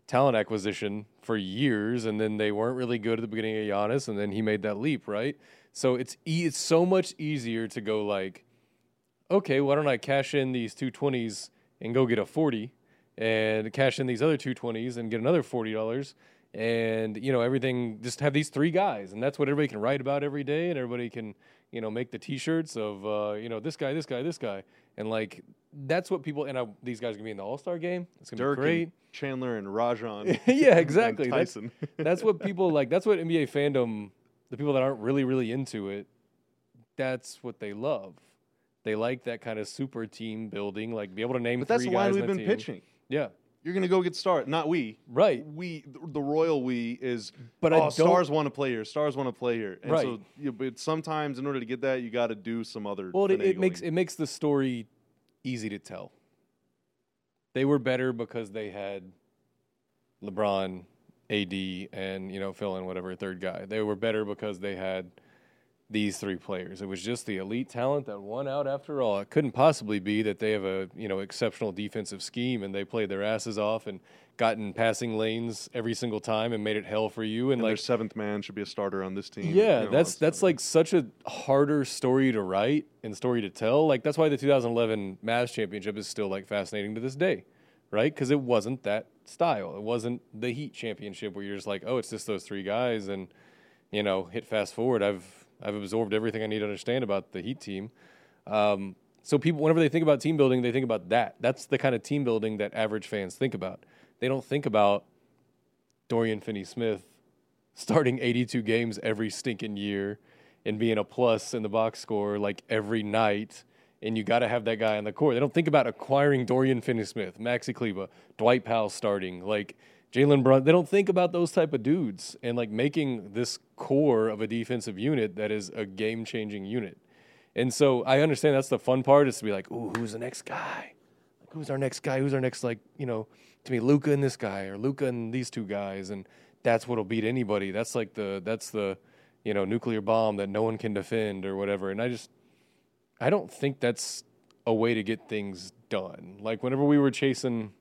Speaker 2: talent acquisition for years, and then they weren't really good at the beginning of Giannis, and then he made that leap, right? So it's e- it's so much easier to go like, okay, why don't I cash in these two twenties and go get a forty, and cash in these other two twenties and get another forty dollars. And you know everything. Just have these three guys, and that's what everybody can write about every day, and everybody can, you know, make the T-shirts of, uh, you know, this guy, this guy, this guy, and like that's what people. And I, these guys are gonna be in the All Star game. It's gonna
Speaker 1: Dirk
Speaker 2: be great.
Speaker 1: and Chandler and Rajon.
Speaker 2: yeah, exactly. That's,
Speaker 1: Tyson.
Speaker 2: that's what people like. That's what NBA fandom, the people that aren't really, really into it, that's what they love. They like that kind of super team building, like be able to name.
Speaker 1: But that's
Speaker 2: three
Speaker 1: the line
Speaker 2: guys
Speaker 1: we've been
Speaker 2: team.
Speaker 1: pitching.
Speaker 2: Yeah,
Speaker 1: You're gonna go get stars. Not we.
Speaker 2: right.
Speaker 1: We the, royal we is.
Speaker 2: But
Speaker 1: oh, stars want to play here. Stars want to play here. And
Speaker 2: Right.
Speaker 1: So, yeah, but sometimes in order to get that, you got to do some other.
Speaker 2: Well, it, it makes it makes the story easy to tell. They were better because they had LeBron, AD, and you know fill in whatever third guy. They were better because they had these three players. It was just the elite talent that won out after all. It couldn't possibly be that they have a you know exceptional defensive scheme and they played their asses off and gotten passing lanes every single time and made it hell for you and,
Speaker 1: And their
Speaker 2: like
Speaker 1: seventh man should be a starter on this team.
Speaker 2: yeah,
Speaker 1: you know,
Speaker 2: that's that's like such a harder story to write and story to tell. Like that's why the 2011 Mavs championship is still like fascinating to this day, right? Because it wasn't that style. It wasn't the Heat championship where you're just like, oh, it's just those three guys, and you know, hit fast forward. I've I've absorbed everything I need to understand about the Heat team. Um, so people, whenever they think about team building, they think about that. That's the kind of team building that average fans think about. They don't think about Dorian Finney-Smith starting 82 games every stinking year and being a plus in the box score like every night. And you got to have that guy on the court. They don't think about acquiring Dorian Finney-Smith, Maxi Kleber, Dwight Powell starting, like Jalen Brun. They don't think about those type of dudes and like making this core of a defensive unit that is a game-changing unit. And so I understand that's the fun part is to be like, ooh, who's the next guy? Like, who's our next guy? Who's our next like you know to me Luka and this guy or Luka and these two guys and that's what'll beat anybody. That's like the that's the you know nuclear bomb that no one can defend or whatever. And I just I don't think that's a way to get things done. Like whenever we were chasing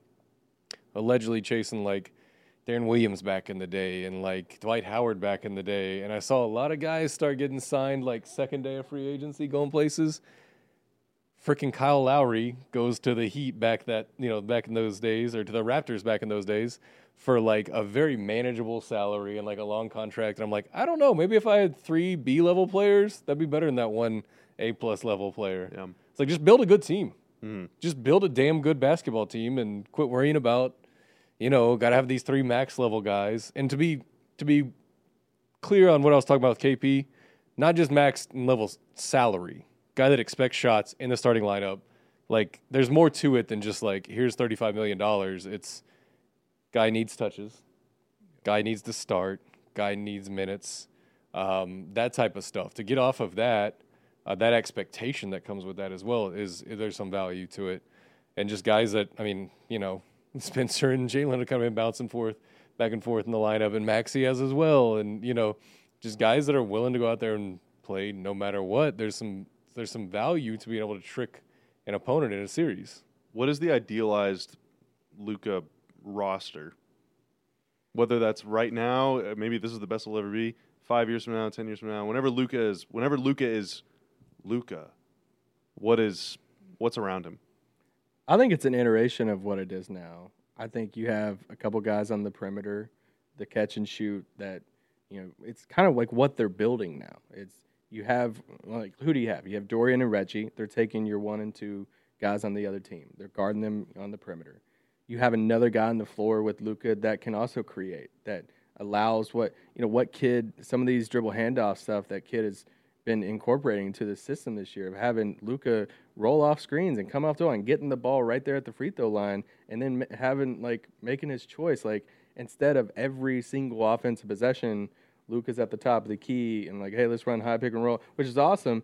Speaker 2: allegedly chasing like Deron Williams back in the day and like Dwight Howard back in the day and I saw a lot of guys start getting signed like second day of free agency going places freaking Kyle Lowry goes to the Heat back that you know back in those days, or to the Raptors back in those days, for like a very manageable salary and like a long contract. And I'm like, I don't know, maybe if I had three B level players, that'd be better than that one A plus level player.
Speaker 1: Yeah.
Speaker 2: It's like just build a good team,
Speaker 1: Mhm.
Speaker 2: just build a damn good basketball team, and quit worrying about, you know, got to have these three max level guys. And to be to be clear on what I was talking about with KP, not just max level salary, guy that expects shots in the starting lineup. Like there's more to it than just like here's thirty five million dollars. It's guy needs touches, guy needs to start, guy needs minutes, um, that type of stuff. To get off of that, uh, that expectation that comes with that as well is, is there's some value to it, and just guys that I mean, you know, Spencer and Jalen have kind of bouncing forth, back and forth in the lineup, and Maxi has as well, and you know, just guys that are willing to go out there and play no matter what. There's some there's some value to being able to trick an opponent in a series.
Speaker 1: What is the idealized Luka roster? Whether that's right now, uh, maybe this is the best it'll ever be. Five years from now, ten years from now, whenever Luka is, whenever Luka is, Luka, what is, what's around him?
Speaker 3: I think it's an iteration of what it is now. I think you have a couple guys on the perimeter, the catch and shoot that, you know, it's kind of like what they're building now. It's you have like who do you have? You have Dorian and Reggie. They're taking your one and two guys on the other team. They're guarding them on the perimeter. You have another guy on the floor with Luka that can also create that allows what you know what kid some of these dribble handoff stuff that kid has been incorporating into the system this year of having Luka roll off screens and come off the line, getting the ball right there at the free throw line, and then having like making his choice. Like instead of every single offensive possession, Luka's at the top of the key and like, hey, let's run high pick and roll, which is awesome.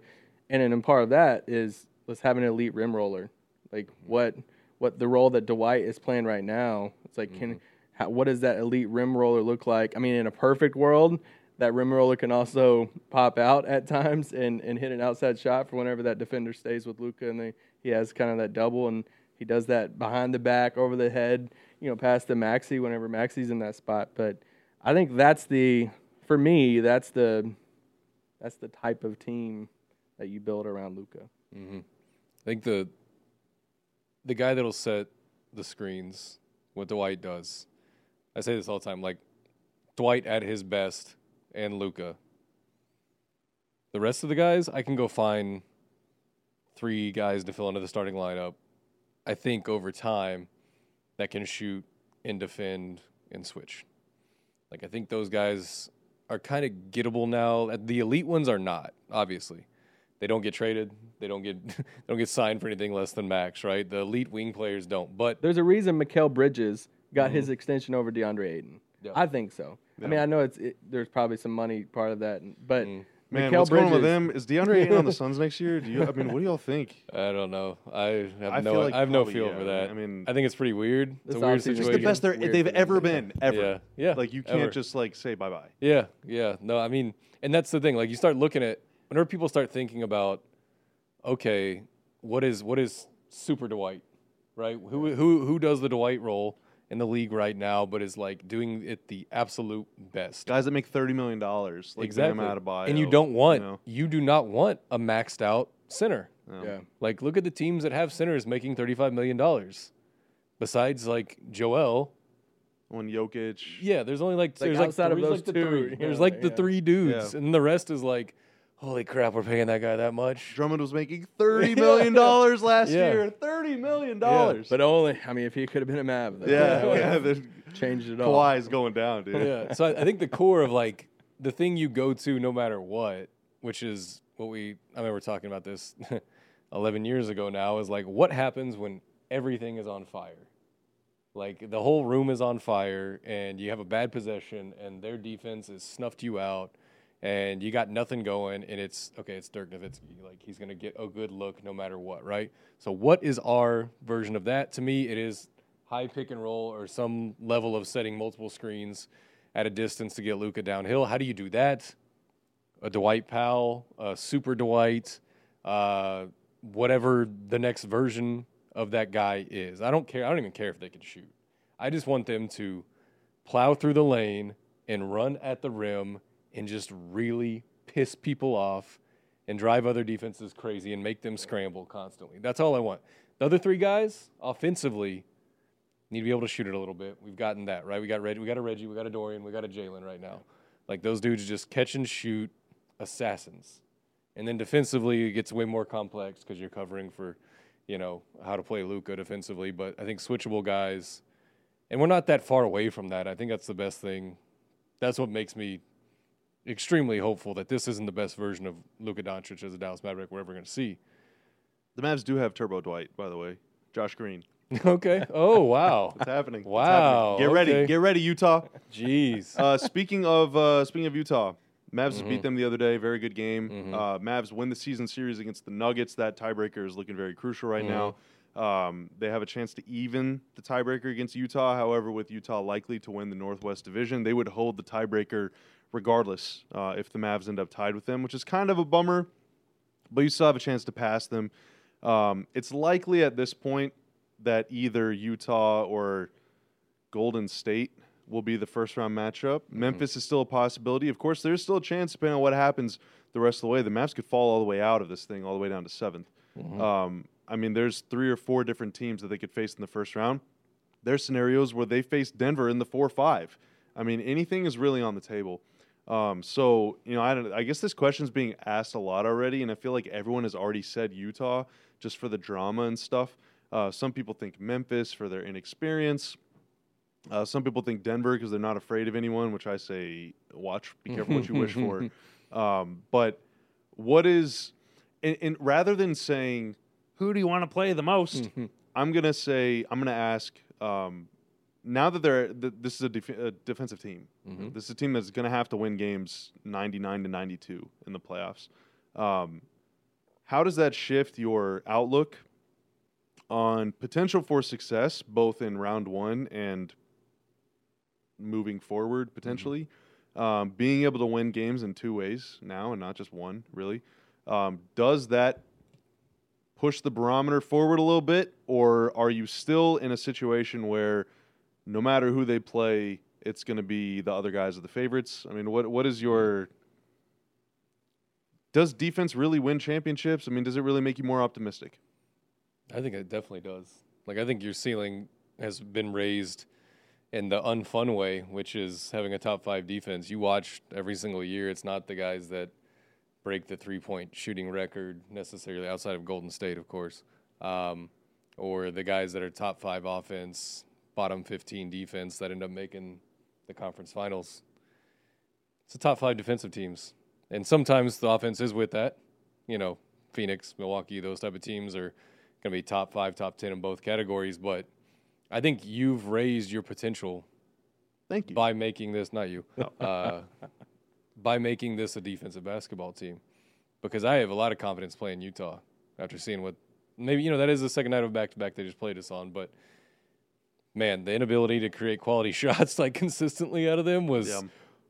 Speaker 3: And then part of that is let's have an elite rim roller. Like what what the role that Dwight is playing right now. It's like can mm-hmm. how, what does that elite rim roller look like? I mean, in a perfect world, that rim roller can also pop out at times and, and hit an outside shot for whenever that defender stays with Luka and they, he has kind of that double and he does that behind the back, over the head, you know, past the Maxi whenever Maxi's in that spot. But I think that's the for me, that's the that's the type of team that you build around Luka.
Speaker 2: Mm-hmm. I think the the guy that'll set the screens, what Dwight does. I say this all the time, like Dwight at his best and Luka. The rest of the guys, I can go find three guys to fill into the starting lineup. I think over time that can shoot and defend and switch. Like I think those guys are kind of gettable now. The elite ones are not, obviously. they don't get traded. They don't get they don't get signed for anything less than max, right? The elite wing players don't. But
Speaker 3: There's a reason Mikal Bridges got his mm. extension over DeAndre Ayton.
Speaker 2: Yeah.
Speaker 3: I think so. I mean, I know it's it, there's probably some money part of that, but mm.
Speaker 1: Man,
Speaker 3: Mikal
Speaker 1: what's going on with them? Is DeAndre Ayton on the Suns next year? Do you? I mean, what do y'all think?
Speaker 2: I don't know. I have
Speaker 1: I
Speaker 2: no
Speaker 1: like
Speaker 2: I have no feel
Speaker 1: yeah,
Speaker 2: for that.
Speaker 1: I mean-
Speaker 2: I think it's pretty weird. It's
Speaker 3: This
Speaker 2: a weird
Speaker 3: offseason is
Speaker 1: It's
Speaker 2: situation.
Speaker 1: the best they're,
Speaker 3: Weird
Speaker 1: they've ever been, ever.
Speaker 2: Yeah, yeah,
Speaker 1: Like you can't
Speaker 2: ever.
Speaker 1: just like say bye bye.
Speaker 2: Yeah, yeah. No, I mean, and that's the thing. Like you start looking at whenever people start thinking about, okay, what is what is Super Dwight, right? Who who who does the Dwight role in the league right now, but is like doing it the absolute best.
Speaker 1: Guys that make thirty million dollars, like
Speaker 2: exactly.
Speaker 1: Bam Adebayo,
Speaker 2: and you don't want
Speaker 1: know?
Speaker 2: you do not want a maxed out center.
Speaker 3: yeah.
Speaker 2: Like look at the teams that have centers making thirty five million dollars. Besides like Joel,
Speaker 1: when Jokic.
Speaker 2: yeah, there's only like
Speaker 3: Like,
Speaker 2: there's like
Speaker 3: outside of those
Speaker 2: like the
Speaker 3: two,
Speaker 2: three.
Speaker 3: yeah,
Speaker 2: There's like the three dudes,
Speaker 1: Yeah.
Speaker 2: and the rest is like, holy crap, we're paying that guy that much.
Speaker 1: Drummond was making thirty million dollars last
Speaker 2: Yeah.
Speaker 1: year. Thirty million dollars.
Speaker 3: but only I mean, if he could have been a Mav, then
Speaker 1: yeah, yeah. the-
Speaker 3: changed it all.
Speaker 1: Kawhi's going down, dude.
Speaker 2: yeah. So I, I think the core of like the thing you go to no matter what, which is what we I mean we're talking about this eleven years ago now, is like what happens when everything is on fire. Like the whole room is on fire and you have a bad possession and their defense has snuffed you out and you got nothing going and it's okay, it's Dirk Nowitzki. Like he's gonna get a good look no matter what, right? So what is our version of that? To me, it is high pick and roll or some level of setting multiple screens at a distance to get Luka downhill. How do you do that? A Dwight Powell, a super Dwight, uh, whatever the next version of that guy is. I don't care. I don't even care if they can shoot. I just want them to plow through the lane and run at the rim and just really piss people off and drive other defenses crazy and make them scramble constantly. That's all I want. The other three guys, offensively, need to be able to shoot it a little bit. We've gotten that, right? We got Reggie, we got a Reggie, we got a Dorian, we got a Jalen right now. Like those dudes just catch and shoot assassins. And then defensively, it gets way more complex because you're covering for, you know, how to play Luka defensively. But I think switchable guys, and we're not that far away from that. I think that's the best thing. That's what makes me extremely hopeful that this isn't the best version of Luka Doncic as a Dallas Maverick we're ever going to see.
Speaker 1: The Mavs do have Turbo Dwight, by the way. Josh Green.
Speaker 2: okay. Oh wow.
Speaker 1: It's happening. It's
Speaker 2: Wow,
Speaker 1: happening. Get ready.
Speaker 2: okay.
Speaker 1: Get ready, Utah.
Speaker 2: Jeez.
Speaker 1: Uh, speaking of uh, speaking of Utah, Mavs
Speaker 2: Mm-hmm.
Speaker 1: beat them the other day. Very good game. Uh, Mavs win the season series against the Nuggets. That tiebreaker is looking very crucial right now.
Speaker 2: Mm-hmm.
Speaker 1: Um, they have a chance to even the tiebreaker against Utah. However, with Utah likely to win the Northwest Division, they would hold the tiebreaker regardless uh, if the Mavs end up tied with them, which is kind of a bummer. But you still have a chance to pass them. Um, it's likely at this point that either Utah or Golden State will be the first round matchup. Memphis is still a possibility. Of course, there's still a chance, depending on what happens the rest of the way. The Mavs could fall all the way out of this thing, all the way down to 7th Um, I mean, there's three or four different teams that they could face in the first round. There's scenarios where they face Denver in the 4 5. I mean, anything is really on the table. Um, so, you know, I, don't, I guess this question's being asked a lot already, and I feel like everyone has already said Utah just for the drama and stuff. Uh, some people think Memphis for their inexperience. Uh, some people think Denver because they're not afraid of anyone, which I say, watch, be careful what you wish for. Um, but what is, and, and rather than saying, who do you want to play the most? I'm gonna say, I'm gonna ask. Um, now that they're, th- this is a, def- a defensive team. This is a team that's gonna have to win games 99 to 92 in the playoffs. Um, how does that shift your outlook on potential for success, both in round one and moving forward potentially? Um, being able to win games in two ways now and not just one, really. Um, does that push the barometer forward a little bit, or are you still in a situation where no matter who they play, it's going to be the other guys are the favorites? I mean, what what is your does defense really win championships? I mean, does it really make you more optimistic?
Speaker 2: I think it definitely does. Like I think your ceiling has been raised in the unfun way, which is having a top five defense. You watch every single year. It's not the guys that break the three point shooting record necessarily, outside of Golden State, of course, um, or the guys that are top five offense, bottom fifteen defense that end up making the conference finals. It's the top five defensive teams, and sometimes the offense is with that. You know, Phoenix, Milwaukee, those type of teams are going to be top five, top ten in both categories. But I think you've raised your potential
Speaker 1: Thank you.
Speaker 2: by making this not you uh, by making this a defensive basketball team because I have a lot of confidence playing Utah after seeing what maybe you know that is the second night of back to back they just played us on, but man, the inability to create quality shots like consistently out of them was
Speaker 1: Yeah.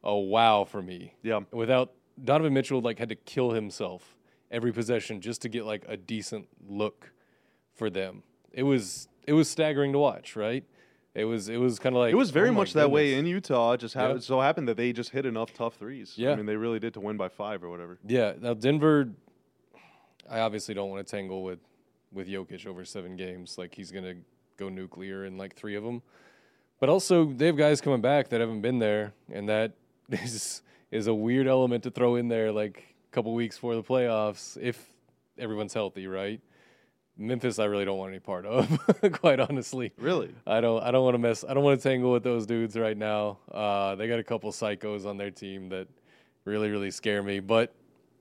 Speaker 2: a wow for me.
Speaker 1: Yeah.
Speaker 2: Without Donovan Mitchell like had to kill himself every possession just to get like a decent look for them. It was it was staggering to watch, right? It was it was kind of like
Speaker 1: It was very
Speaker 2: oh
Speaker 1: much that way in Utah. It just happened,
Speaker 2: Yeah.
Speaker 1: so happened that they just hit enough tough threes.
Speaker 2: Yeah.
Speaker 1: I mean, they really did to win by five or whatever.
Speaker 2: Yeah. Now Denver, I obviously don't want to tangle with with Jokic over seven games. Like he's gonna go nuclear in like three of them. But also they have guys coming back that haven't been there, and that is is a weird element to throw in there like a couple weeks before the playoffs if everyone's healthy, right? Memphis, I really don't want any part of, quite honestly.
Speaker 1: Really?
Speaker 2: I don't I don't want to mess I don't want to tangle with those dudes right now. Uh, they got a couple psychos on their team that really really scare me. But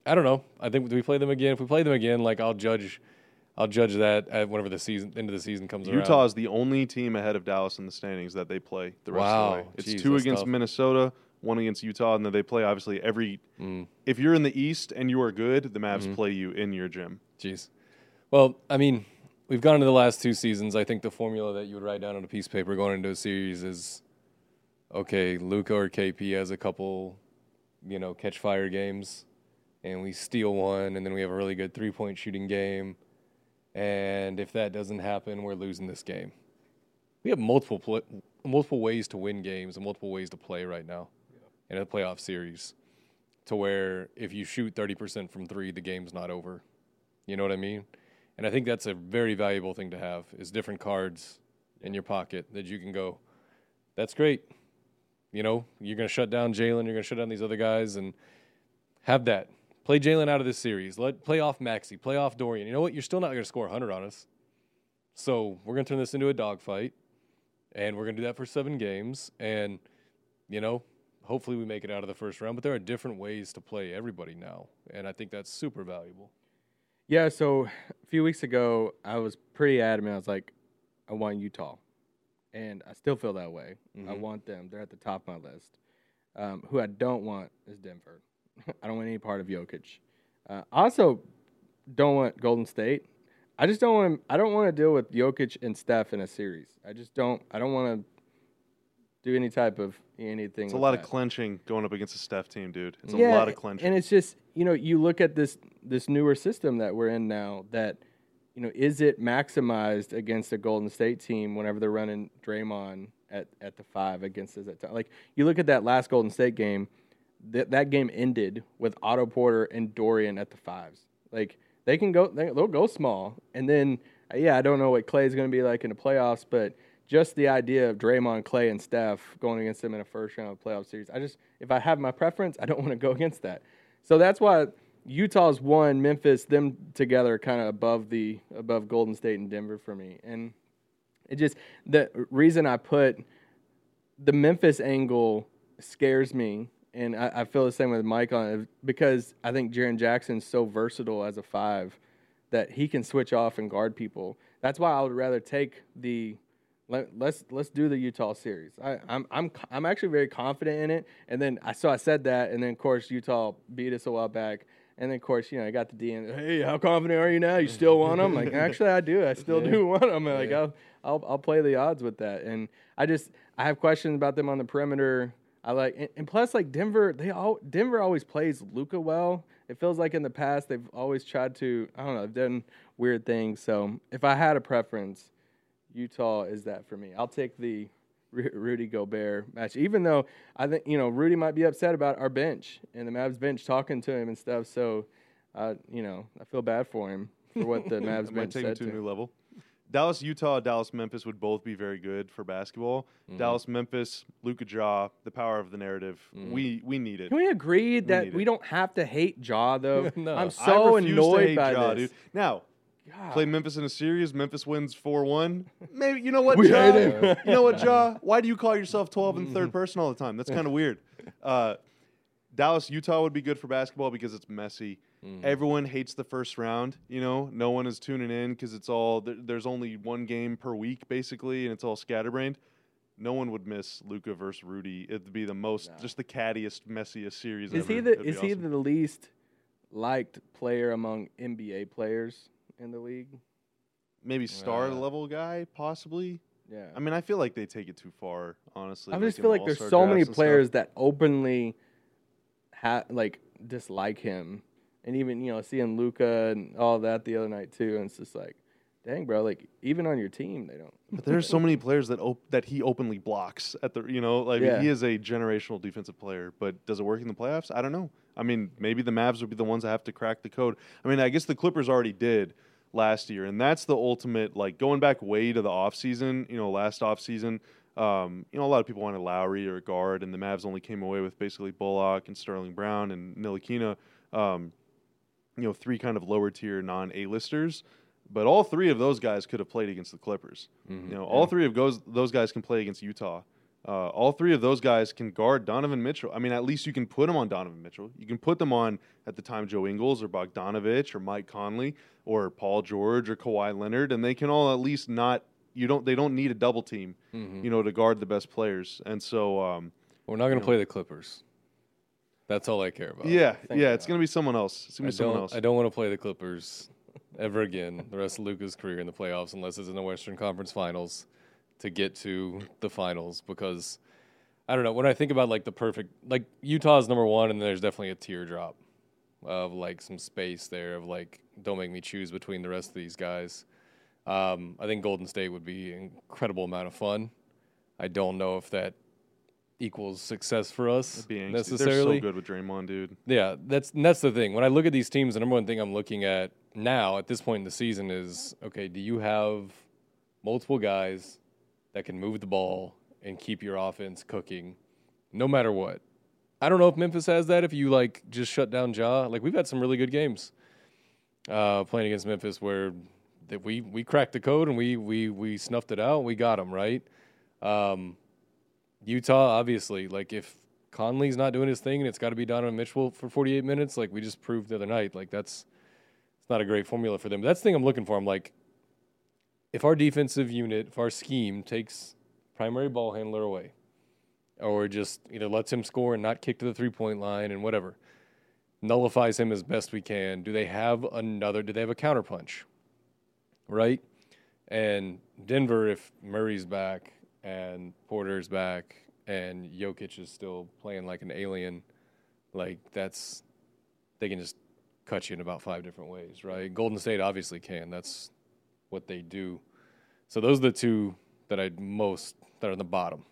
Speaker 2: I don't know. I think do we play them again? If we play them again, like I'll judge I'll judge that at whenever the season end of the season comes
Speaker 1: Utah
Speaker 2: around.
Speaker 1: is the only team ahead of Dallas in the standings that they play the rest of the way. It's
Speaker 2: Jeez,
Speaker 1: two against
Speaker 2: tough.
Speaker 1: Minnesota, one against Utah, and then they play obviously every.
Speaker 2: Mm.
Speaker 1: If you're in the East and you are good, the
Speaker 2: Mm-hmm.
Speaker 1: Mavs play you in your gym.
Speaker 2: Jeez. Well, I mean, we've gone into the last two seasons. I think the formula that you would write down on a piece of paper going into a series is okay, Luka or KP has a couple, you know, catch fire games, and we steal one, and then we have a really good three point shooting game. And if that doesn't happen, we're losing this game. We have multiple pl- multiple ways to win games and multiple ways to play right now in a playoff series. To where if you shoot 30% from three, the game's not over. You know what I mean? And I think that's a very valuable thing to have is different cards in your pocket that you can go, that's great. You know, you're going to shut down Jalen, you're going to shut down these other guys and have that. Play Jalen out of this series. Let play off Maxi, play off Dorian. You know what? You're still not going to score 100 on us. So we're going to turn this into a dogfight, and we're going to do that for seven games. And you know, hopefully we make it out of the first round. But there are different ways to play everybody now, and I think that's super valuable.
Speaker 3: Yeah, so a few weeks ago, I was pretty adamant. I was like, I want Utah. And I still feel that way. I
Speaker 2: Mhm.
Speaker 3: want them. They're at the top of my list. Um, who I don't want is Denver. I don't want any part of Jokic. Uh, I also don't want Golden State. I just don't want. I don't want to deal with Jokic and Steph in a series. I just don't. I don't want to do any type of anything.
Speaker 1: It's a lot
Speaker 3: that.
Speaker 1: of clenching going up against a Steph team, dude. It's a lot of clenching.
Speaker 3: And it's just you know you look at this this newer system that we're in now that you know is it maximized against a Golden State team whenever they're running Draymond at, at the five against us at time like you look at that last Golden State game that that game ended with Otto Porter and Dorian at the fives like they can go they, they'll go small and then yeah I don't know what Clay's going to be like in the playoffs but just the idea of Draymond, Clay, and Steph going against them in a first round of playoff series. I just, if I have my preference, I don't want to go against that. So that's why Utah's one, Memphis, them together, kind of above the above Golden State and Denver for me. And it just the reason I put the Memphis angle scares me, and I, I feel the same with Mike on it because I think Jaren Jackson's so versatile as a five that he can switch off and guard people. That's why I would rather take the let, let's let's do the Utah series. I, I'm I'm I'm actually very confident in it. And then I so I said that, and then of course Utah beat us a while back. And then of course you know I got the DM. Hey, how confident are you now? You still want them? Like actually I do. I still do want them. Like
Speaker 2: Yeah.
Speaker 3: I'll, I'll I'll play the odds with that. And I just I have questions about them on the perimeter. I like and, and plus like Denver. They all Denver always plays Luka well. It feels like in the past they've always tried to I don't know they've done weird things. So if I had a preference. Utah is that for me. I'll take the Rudy Gobert match, even though I think you know Rudy might be upset about our bench and the Mavs bench talking to him and stuff. So, uh, you know, I feel bad for him for what the Mavs
Speaker 1: It might
Speaker 3: bench
Speaker 1: take him
Speaker 3: said
Speaker 1: to
Speaker 3: to
Speaker 1: a new
Speaker 3: him.
Speaker 1: level. Dallas, Utah, Dallas, Memphis would both be very good for basketball.
Speaker 3: Mm-hmm.
Speaker 1: Dallas, Memphis, Luka Ja, the power of the narrative.
Speaker 3: Mm-hmm.
Speaker 1: We we need it.
Speaker 3: Can we agree that
Speaker 1: need
Speaker 3: we don't have to hate Ja though?
Speaker 2: No.
Speaker 3: I'm so
Speaker 1: I
Speaker 3: annoyed
Speaker 1: to hate
Speaker 3: by
Speaker 1: Ja,
Speaker 3: this.
Speaker 1: dude. Now,
Speaker 3: God.
Speaker 1: play Memphis in a series. Memphis wins four one. Maybe you know what,
Speaker 3: We
Speaker 1: Ja? you know what, Ja? Why do you call yourself twelve in
Speaker 3: Mm-hmm.
Speaker 1: third person all the time? That's kind of weird. Uh, Dallas, Utah would be good for basketball because it's messy.
Speaker 2: Mhm.
Speaker 1: Everyone hates the first round. You know, no one is tuning in because it's all there, there's only one game per week basically, and it's all scatterbrained. No one would miss Luka versus Rudy. It'd be the most,
Speaker 3: Nah.
Speaker 1: just the cattiest, messiest series.
Speaker 3: Is
Speaker 1: ever.
Speaker 3: he the
Speaker 1: It'd be
Speaker 3: is he the least liked player among NBA players in the league?
Speaker 1: maybe star
Speaker 2: Uh,
Speaker 1: level guy? Possibly.
Speaker 3: Yeah.
Speaker 1: I mean, I feel like they take it too far. Honestly,
Speaker 3: I
Speaker 1: like
Speaker 3: just feel like there's so many
Speaker 1: drafts stuff.
Speaker 3: players that openly ha- like dislike him, and even you know seeing Luka and all that the other night too, and it's just like, dang, bro, like even on your team they don't.
Speaker 1: But there's so many players that op- that he openly blocks at the you know like
Speaker 3: Yeah.
Speaker 1: he is a generational defensive player. But does it work in the playoffs? I don't know. I mean, maybe the Mavs would be the ones that have to crack the code. I mean, I guess the Clippers already did last year, and that's the ultimate like going back way to the offseason, You know, last offseason, Um, you know, a lot of people wanted Lowry or guard, and the Mavs only came away with basically Bullock and Sterling Brown and Ntilikina. Um, you know, three kind of lower tier non A listers. But all three of those guys could have played against the Clippers.
Speaker 2: Mhm.
Speaker 1: You know, all three of those those guys can play against Utah. Uh, all three of those guys can guard Donovan Mitchell. I mean, at least you can put them on Donovan Mitchell. You can put them on at the time Joe Ingles or Bogdanovich or Mike Conley or Paul George or Kawhi Leonard, and they can all at least not. You don't. They don't need a double team,
Speaker 2: Mhm.
Speaker 1: you know, to guard the best players. And so, um,
Speaker 2: We're not going to play the Clippers. That's all I care about.
Speaker 1: yeah,
Speaker 3: thank
Speaker 1: yeah,
Speaker 3: you.
Speaker 1: it's gonna be someone else. It's gonna
Speaker 2: I
Speaker 1: be someone
Speaker 2: don't.
Speaker 1: else.
Speaker 2: I don't want to play the Clippers ever again the rest of Luka's career in the playoffs, unless it's in the Western Conference Finals to get to the finals. Because I don't know when I think about like the perfect like Utah's number one, and there's definitely a teardrop of like some space there of like don't make me choose between the rest of these guys. Um, I think Golden State would be an incredible amount of fun. I don't know if that equals success for us
Speaker 1: It'd be angsty.
Speaker 2: necessarily.
Speaker 1: They're so good with Draymond, dude.
Speaker 2: Yeah, that's that's the thing. When I look at these teams, the number one thing I'm looking at now at this point in the season is okay, do you have multiple guys that can move the ball and keep your offense cooking no matter what? I don't know if Memphis has that if you like just shut down Ja. Like we've had some really good games uh, playing against Memphis where that we we cracked the code and we we we snuffed it out. We got them right. Um, Utah, obviously, like if Conley's not doing his thing and it's got to be Donovan Mitchell for 48 minutes, like we just proved the other night, like that's it's not a great formula for them. That's the thing I'm looking for. I'm like, if our defensive unit, if our scheme takes primary ball handler away, or just either lets him score and not kick to the three point line and whatever, nullifies him as best we can. Do they have another? Do they have a counterpunch? Right, and Denver, if Murray's back and Porter's back and Jokic is still playing like an alien, like that's they can just cut you in about five different ways, right? Golden State obviously can. That's what they do. So those are the two that I'd most that are in the bottom.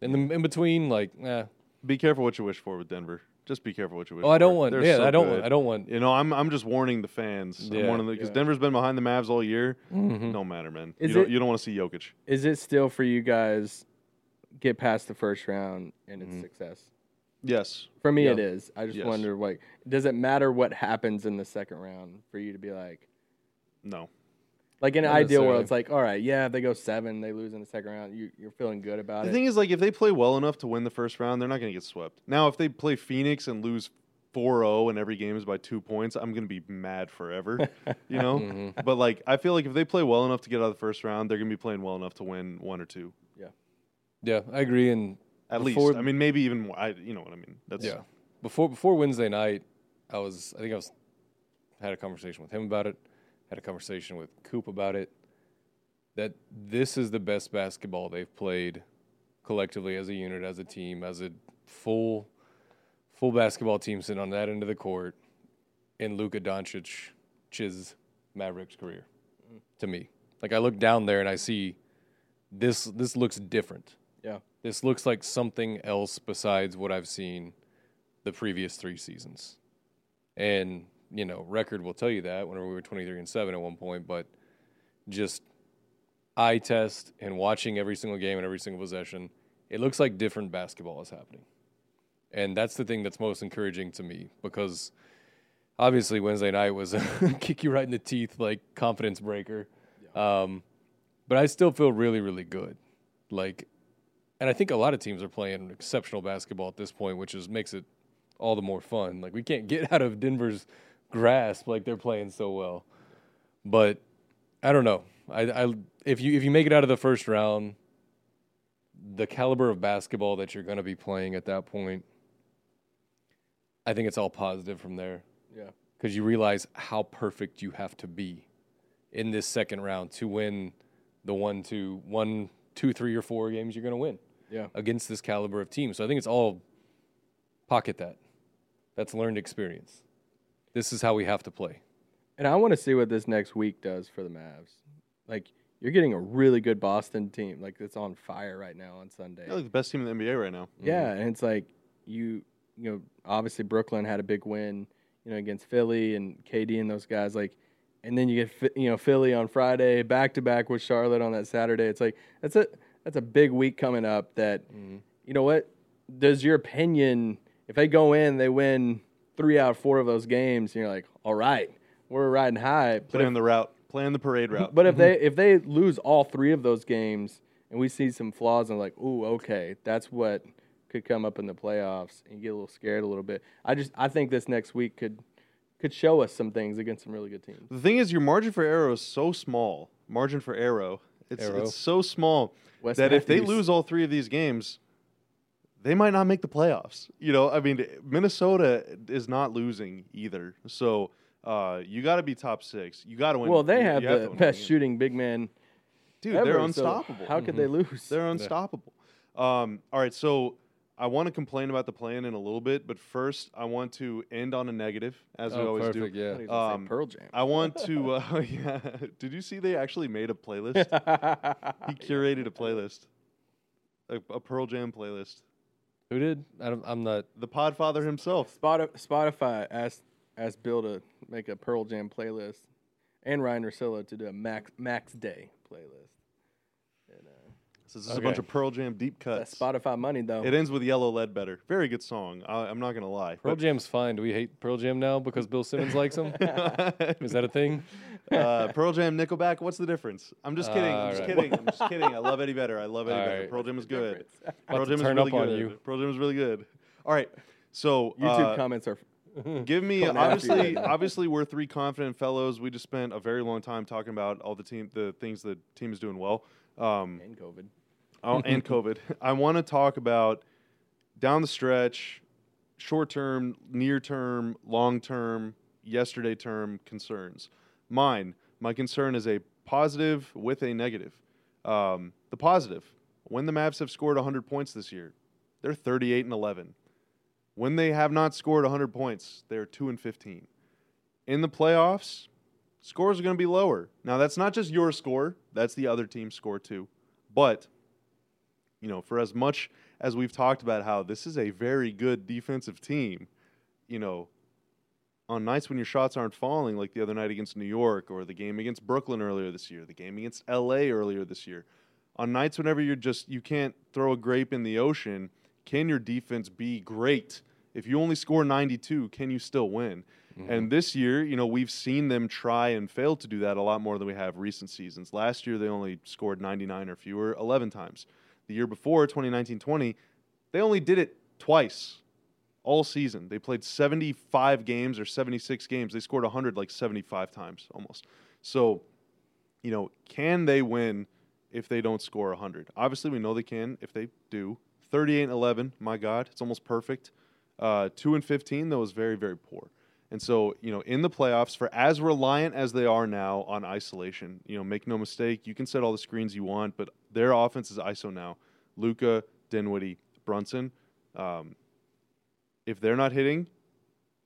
Speaker 2: In the in between, like, eh.
Speaker 1: Be careful what you wish for with Denver. Just be careful what you wish.
Speaker 2: Oh, I don't
Speaker 1: for.
Speaker 2: want.
Speaker 1: They're
Speaker 2: Yeah,
Speaker 1: so
Speaker 2: I don't
Speaker 1: good.
Speaker 2: want. I don't want.
Speaker 1: You know, I'm I'm just warning the fans. I'm
Speaker 2: Yeah.
Speaker 1: because
Speaker 3: Yeah.
Speaker 1: Denver's been behind the Mavs all year.
Speaker 2: Mhm.
Speaker 1: No matter, man.
Speaker 3: Is
Speaker 1: you don't you don't want to see Jokic.
Speaker 3: Is it still for you guys get past the first round and it's
Speaker 2: Mhm.
Speaker 3: success?
Speaker 1: Yes.
Speaker 3: For me,
Speaker 1: Yeah.
Speaker 3: it is. I just
Speaker 1: Yes.
Speaker 3: wonder, like, does it matter what happens in the second round for you to be like,
Speaker 1: No.
Speaker 3: Like in an ideal world, it's like, all right, yeah, if they go seven, they lose in the second round, you, you're feeling good about it.
Speaker 1: The thing is, like, if they play well enough to win the first round, they're not going to get swept. Now, if they play Phoenix and lose 4-0 and every game is by two points, I'm going to be mad forever. you know.
Speaker 2: Mhm.
Speaker 1: But like, I feel like if they play well enough to get out of the first round, they're going to be playing well enough to win one or two
Speaker 2: Yeah, yeah, I agree. And
Speaker 1: at
Speaker 2: Before-
Speaker 1: least. I mean, maybe even more. I, you know what I mean? That's
Speaker 2: Yeah. Before before Wednesday night, I was I think I was had a conversation with him about it, had a conversation with Coop about it. That this is the best basketball they've played collectively as a unit, as a team, as a full full basketball team sitting on that end of the court in Luka Doncic's Mavericks career. Mm-hmm. To me. Like I look down there and I see this this looks different.
Speaker 3: Yeah.
Speaker 2: This looks like something else besides what I've seen the previous three seasons. And, you know, record will tell you that whenever we were 23 and 7 at one point, but just eye test and watching every single game and every single possession, it looks like different basketball is happening. And that's the thing that's most encouraging to me because obviously Wednesday night was a kick you right in the teeth, like confidence breaker. Um, but I still feel really, really good. Like, and I think a lot of teams are playing exceptional basketball at this point, which is makes it all the more fun. Like we can't get out of Denver's grasp like they're playing so well. But I don't know. I, I if you if you make it out of the first round, the caliber of basketball that you're going to be playing at that point, I think it's all positive from there
Speaker 3: Yeah.
Speaker 2: because you realize how perfect you have to be in this second round to win the one, two, one, two, three, or four games you're going to win
Speaker 3: Yeah.
Speaker 2: against this caliber of team. So I think it's all pocket that. That's learned experience. This is how we have to play.
Speaker 3: And I want to see what this next week does for the Mavs. Like you're getting a really good Boston team, like it's on fire right now on Sunday.
Speaker 1: They're like the best team in the NBA right now.
Speaker 3: Yeah, and it's like you, you know, obviously Brooklyn had a big win, you know, against Philly and KD and those guys. Like, and then you get you know Philly on Friday, back to back with Charlotte on that Saturday. It's like that's a that's a big week coming up. That mm-hmm. you know what? Does your opinion if they go in, they win three out of four of those games, and you're like, all right, we're riding high. But
Speaker 1: Playing
Speaker 3: if,
Speaker 1: the route, playing the parade route.
Speaker 3: but if mm-hmm. they if they lose all three of those games and we see some flaws and like, ooh, okay, that's what could come up in the playoffs and you get a little scared a little bit. I just I think this next week could could show us some things against some really good teams.
Speaker 1: The thing is, your margin for error is so small. Margin for error, it's
Speaker 2: Arrow.
Speaker 1: it's so small
Speaker 3: Wes
Speaker 1: that if they lose all three of these games, they might not make the playoffs. You know, I mean, Minnesota is not losing either. So uh, you got to be top six. You got to win.
Speaker 3: Well, they
Speaker 1: you-
Speaker 3: have
Speaker 1: you
Speaker 3: the
Speaker 1: to win
Speaker 3: best
Speaker 1: games.
Speaker 3: shooting big man.
Speaker 1: Dude,
Speaker 3: ever,
Speaker 1: they're
Speaker 3: so
Speaker 1: unstoppable.
Speaker 3: how could they lose?
Speaker 1: They're unstoppable. Um, all right, so I want to complain about the plan in a little bit, but first I want to end on a negative, as we
Speaker 2: Oh,
Speaker 1: always
Speaker 2: perfect,
Speaker 1: do.
Speaker 2: yeah.
Speaker 3: I thought he was gonna say
Speaker 1: Um,
Speaker 3: Pearl Jam.
Speaker 1: I want to. Uh, yeah. Did you see they actually made a playlist? he curated a playlist, a, a Pearl Jam playlist.
Speaker 2: Who did? I don't, I'm not.
Speaker 1: The Podfather himself.
Speaker 3: Spoti- Spotify asked asked Bill to make a Pearl Jam playlist, and Ryen Russillo to do a Max Max Day playlist. And, uh,
Speaker 1: This is a bunch of Pearl Jam deep
Speaker 3: that's
Speaker 1: cuts.
Speaker 3: Spotify money though.
Speaker 1: It ends with Yellow Ledbetter. Very good song. I, I'm not gonna lie.
Speaker 2: Pearl
Speaker 1: But-
Speaker 2: Jam's fine. Do we hate Pearl Jam now because Bill Simmons likes them? Is that a thing?
Speaker 1: uh, Pearl Jam, Nickelback. What's the difference? I'm just kidding. I'm just
Speaker 2: Alright.
Speaker 1: kidding. I'm just kidding. I love Eddie Vedder. I love Eddie Vedder.
Speaker 2: Alright.
Speaker 1: Pearl Jam is good.
Speaker 2: About
Speaker 1: Pearl Jam is really good.
Speaker 2: you.
Speaker 1: Pearl Jam is really good. All right. So
Speaker 3: YouTube
Speaker 1: uh,
Speaker 3: comments are
Speaker 1: give me
Speaker 3: Going after you right
Speaker 1: obviously obviously we're three confident fellows. We just spent a very long time talking about all the team the things the team is doing well. Um,
Speaker 3: and COVID.
Speaker 1: Oh, and COVID. I want to talk about down the stretch, short term, near term, long term, yesterday term concerns. Mine, my concern is a positive with a negative. Um, the positive, when the Mavs have scored 100 points this year, they're 38 and 11. When they have not scored 100 points, they're 2 and 15. In the playoffs, scores are going to be lower. Now, that's not just your score, that's the other team's score too. But you know, for as much as we've talked about how this is a very good defensive team, you know, on nights when your shots aren't falling, like the other night against New York or the game against Brooklyn earlier this year, the game against LA earlier this year, on nights whenever you're just you can't throw a grape in the ocean, can your defense be great? If you only score 92, can you still win? Mm-hmm. And this year, you know, we've seen them try and fail to do that a lot more than we have recent seasons. Last year, they only scored 99 or fewer 11 times. The year before, 2019 20, they only did it twice all season. They played 75 games or 76 games. They scored 100 like 75 times almost. So, you know, can they win if they don't score 100? Obviously, we know they can if they do. 38 and 11, my God, it's almost perfect. Uh, 2 and 15, though, is very, very poor. And so, you know, in the playoffs, for as reliant as they are now on isolation, you know, make no mistake, you can set all the screens you want, but their offense is ISO now. Luka, Dinwiddie, Brunson. Um, if they're not hitting,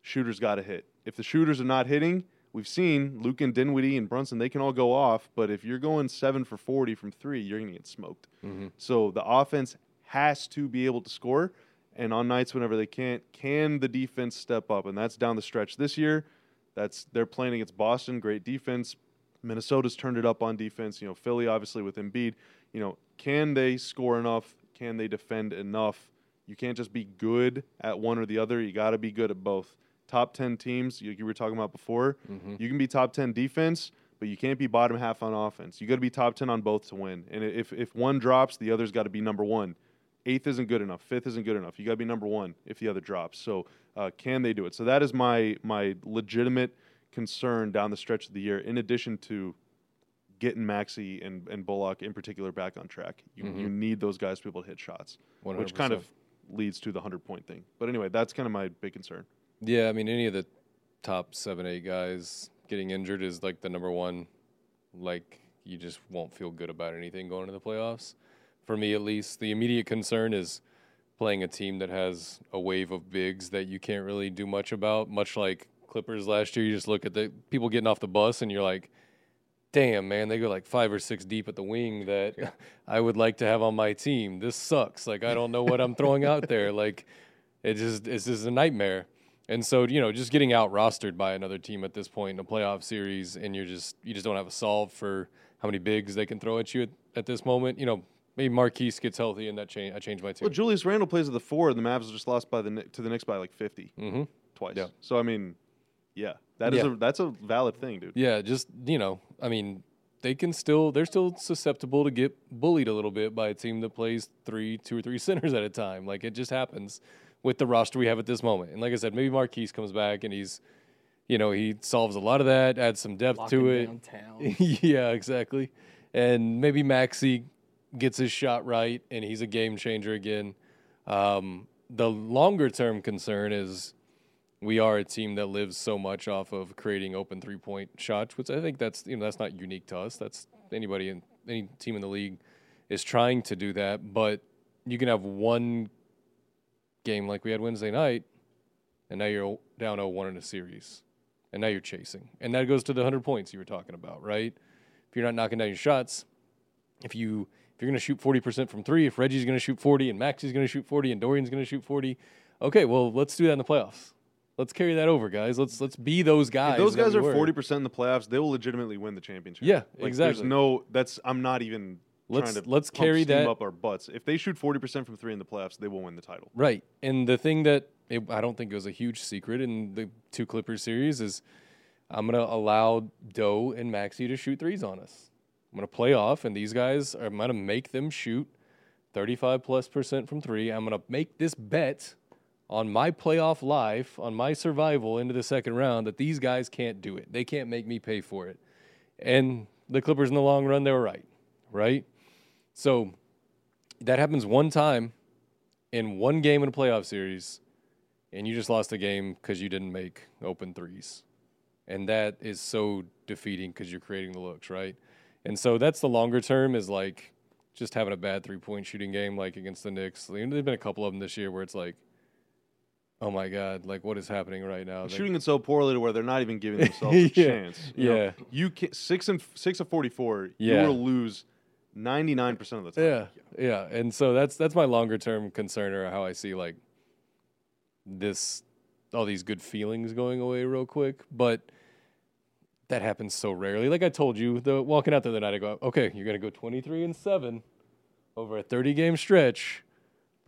Speaker 1: shooters got to hit. If the shooters are not hitting, we've seen Luka and Dinwiddie and Brunson, they can all go off, but if you're going seven for 40 from three, you're going to get smoked. So the offense has to be able to score. And on nights whenever they can't, can the defense step up? And that's down the stretch this year. That's they're playing against Boston, great defense. Minnesota's turned it up on defense. You know, Philly obviously with Embiid. You know, can they score enough? Can they defend enough? You can't just be good at one or the other. You got to be good at both. Top ten teams, you, you were talking about before. You can be top ten defense, but you can't be bottom half on offense. You got to be top ten on both to win. And if if one drops, the other's got to be number one. eighth isn't good enough, fifth isn't good enough. You got to be number one if the other drops. So uh, can they do it? So that is my my legitimate concern down the stretch of the year. In addition to getting Maxi and, and Bullock in particular back on track, you,
Speaker 2: Mhm.
Speaker 1: you need those guys to be able to hit shots,
Speaker 2: 100%.
Speaker 1: which kind of leads to the hundred point thing. But anyway, that's kind of my big concern.
Speaker 2: Yeah, I mean, any of the top seven, eight guys getting injured is like the number one. Like, you just won't feel good about anything going into the playoffs. For me, at least, the immediate concern is playing a team that has a wave of bigs that you can't really do much about. Much like Clippers last year, you just look at the people getting off the bus and you're like, damn, man, they go like five or six deep at the wing that I would like to have on my team. This sucks. Like, I don't know what I'm throwing out there. Like, it just it's just a nightmare. And so, you know, just getting out rostered by another team at this point in a playoff series, and you're just you just don't have a solve for how many bigs they can throw at you at, at this moment. You know, maybe Marquese gets healthy, and that change I change my
Speaker 1: team.
Speaker 2: Well.
Speaker 1: Julius Randle plays at the four, and the Mavs just lost by the to the Knicks by like fifty
Speaker 2: hmm
Speaker 1: twice.
Speaker 2: Yeah.
Speaker 1: So I mean, yeah, that is
Speaker 2: Yeah.
Speaker 1: a that's a valid thing, dude.
Speaker 2: Yeah, just you know, I mean, they can still they're still susceptible to get bullied a little bit by a team that plays three, two or three centers at a time. Like it just happens with the roster we have at this moment. And like I said, maybe Marquese comes back and he's, you know, he solves a lot of that, adds some depth
Speaker 3: Locking
Speaker 2: to it.
Speaker 3: downtown.
Speaker 2: yeah, exactly. And maybe Maxi gets his shot right and he's a game changer again. Um, the longer term concern is we are a team that lives so much off of creating open three point shots, which I think that's you know that's not unique to us. That's anybody in any team in the league is trying to do that. But you can have one game like we had Wednesday night, and now you're down 0-1 in a series, and now you're chasing, and that goes to the hundred points you were talking about, right? If you're not knocking down your shots, if you if you're going to shoot 40% from three, if Reggie's going to shoot 40 and Maxi's going to shoot 40 and Dorian's going to shoot 40, okay, well, let's do that in the playoffs. Let's carry that over, guys. Let's let's be those guys.
Speaker 1: If those guys
Speaker 2: we
Speaker 1: are forty percent in the playoffs, they will legitimately win the championship.
Speaker 2: Yeah,
Speaker 1: Like,
Speaker 2: exactly.
Speaker 1: There's no. That's. I'm not even
Speaker 2: Let's-
Speaker 1: trying to.
Speaker 2: let's carry that-
Speaker 1: up our butts. If they shoot forty percent from three in the playoffs, they will win the title.
Speaker 2: Right. And the thing that it, I don't think it was a huge secret in the two Clippers series is I'm going to allow Doe and Maxi to shoot threes on us. I'm going to play off, and these guys, are, I'm going to make them shoot 35 plus percent from three. I'm going to make this bet on my playoff life, on my survival into the second round, that these guys can't do it. They can't make me pay for it. And the Clippers in the long run, they were right. Right? So that happens one time in one game in a playoff series, and you just lost the game because you didn't make open threes. And that is so defeating because you're creating the looks, right? And so that's the longer term is like just having a bad three point shooting game, like against the Knicks. There's been a couple of them this year where it's like, oh my God, like what is happening right now? Like-
Speaker 1: Shooting it so poorly to where they're not even giving themselves a
Speaker 2: Yeah,
Speaker 1: chance. You know,
Speaker 2: yeah.
Speaker 1: you can six and six of forty four.
Speaker 2: Yeah.
Speaker 1: You will lose ninety nine percent of the time.
Speaker 2: Yeah, yeah, and so that's that's my longer term concern, or how I see like this, all these good feelings going away real quick. But that happens so rarely. Like I told you, the walking out there the night, I go, okay, you're gonna go 23 and seven over a 30 game stretch.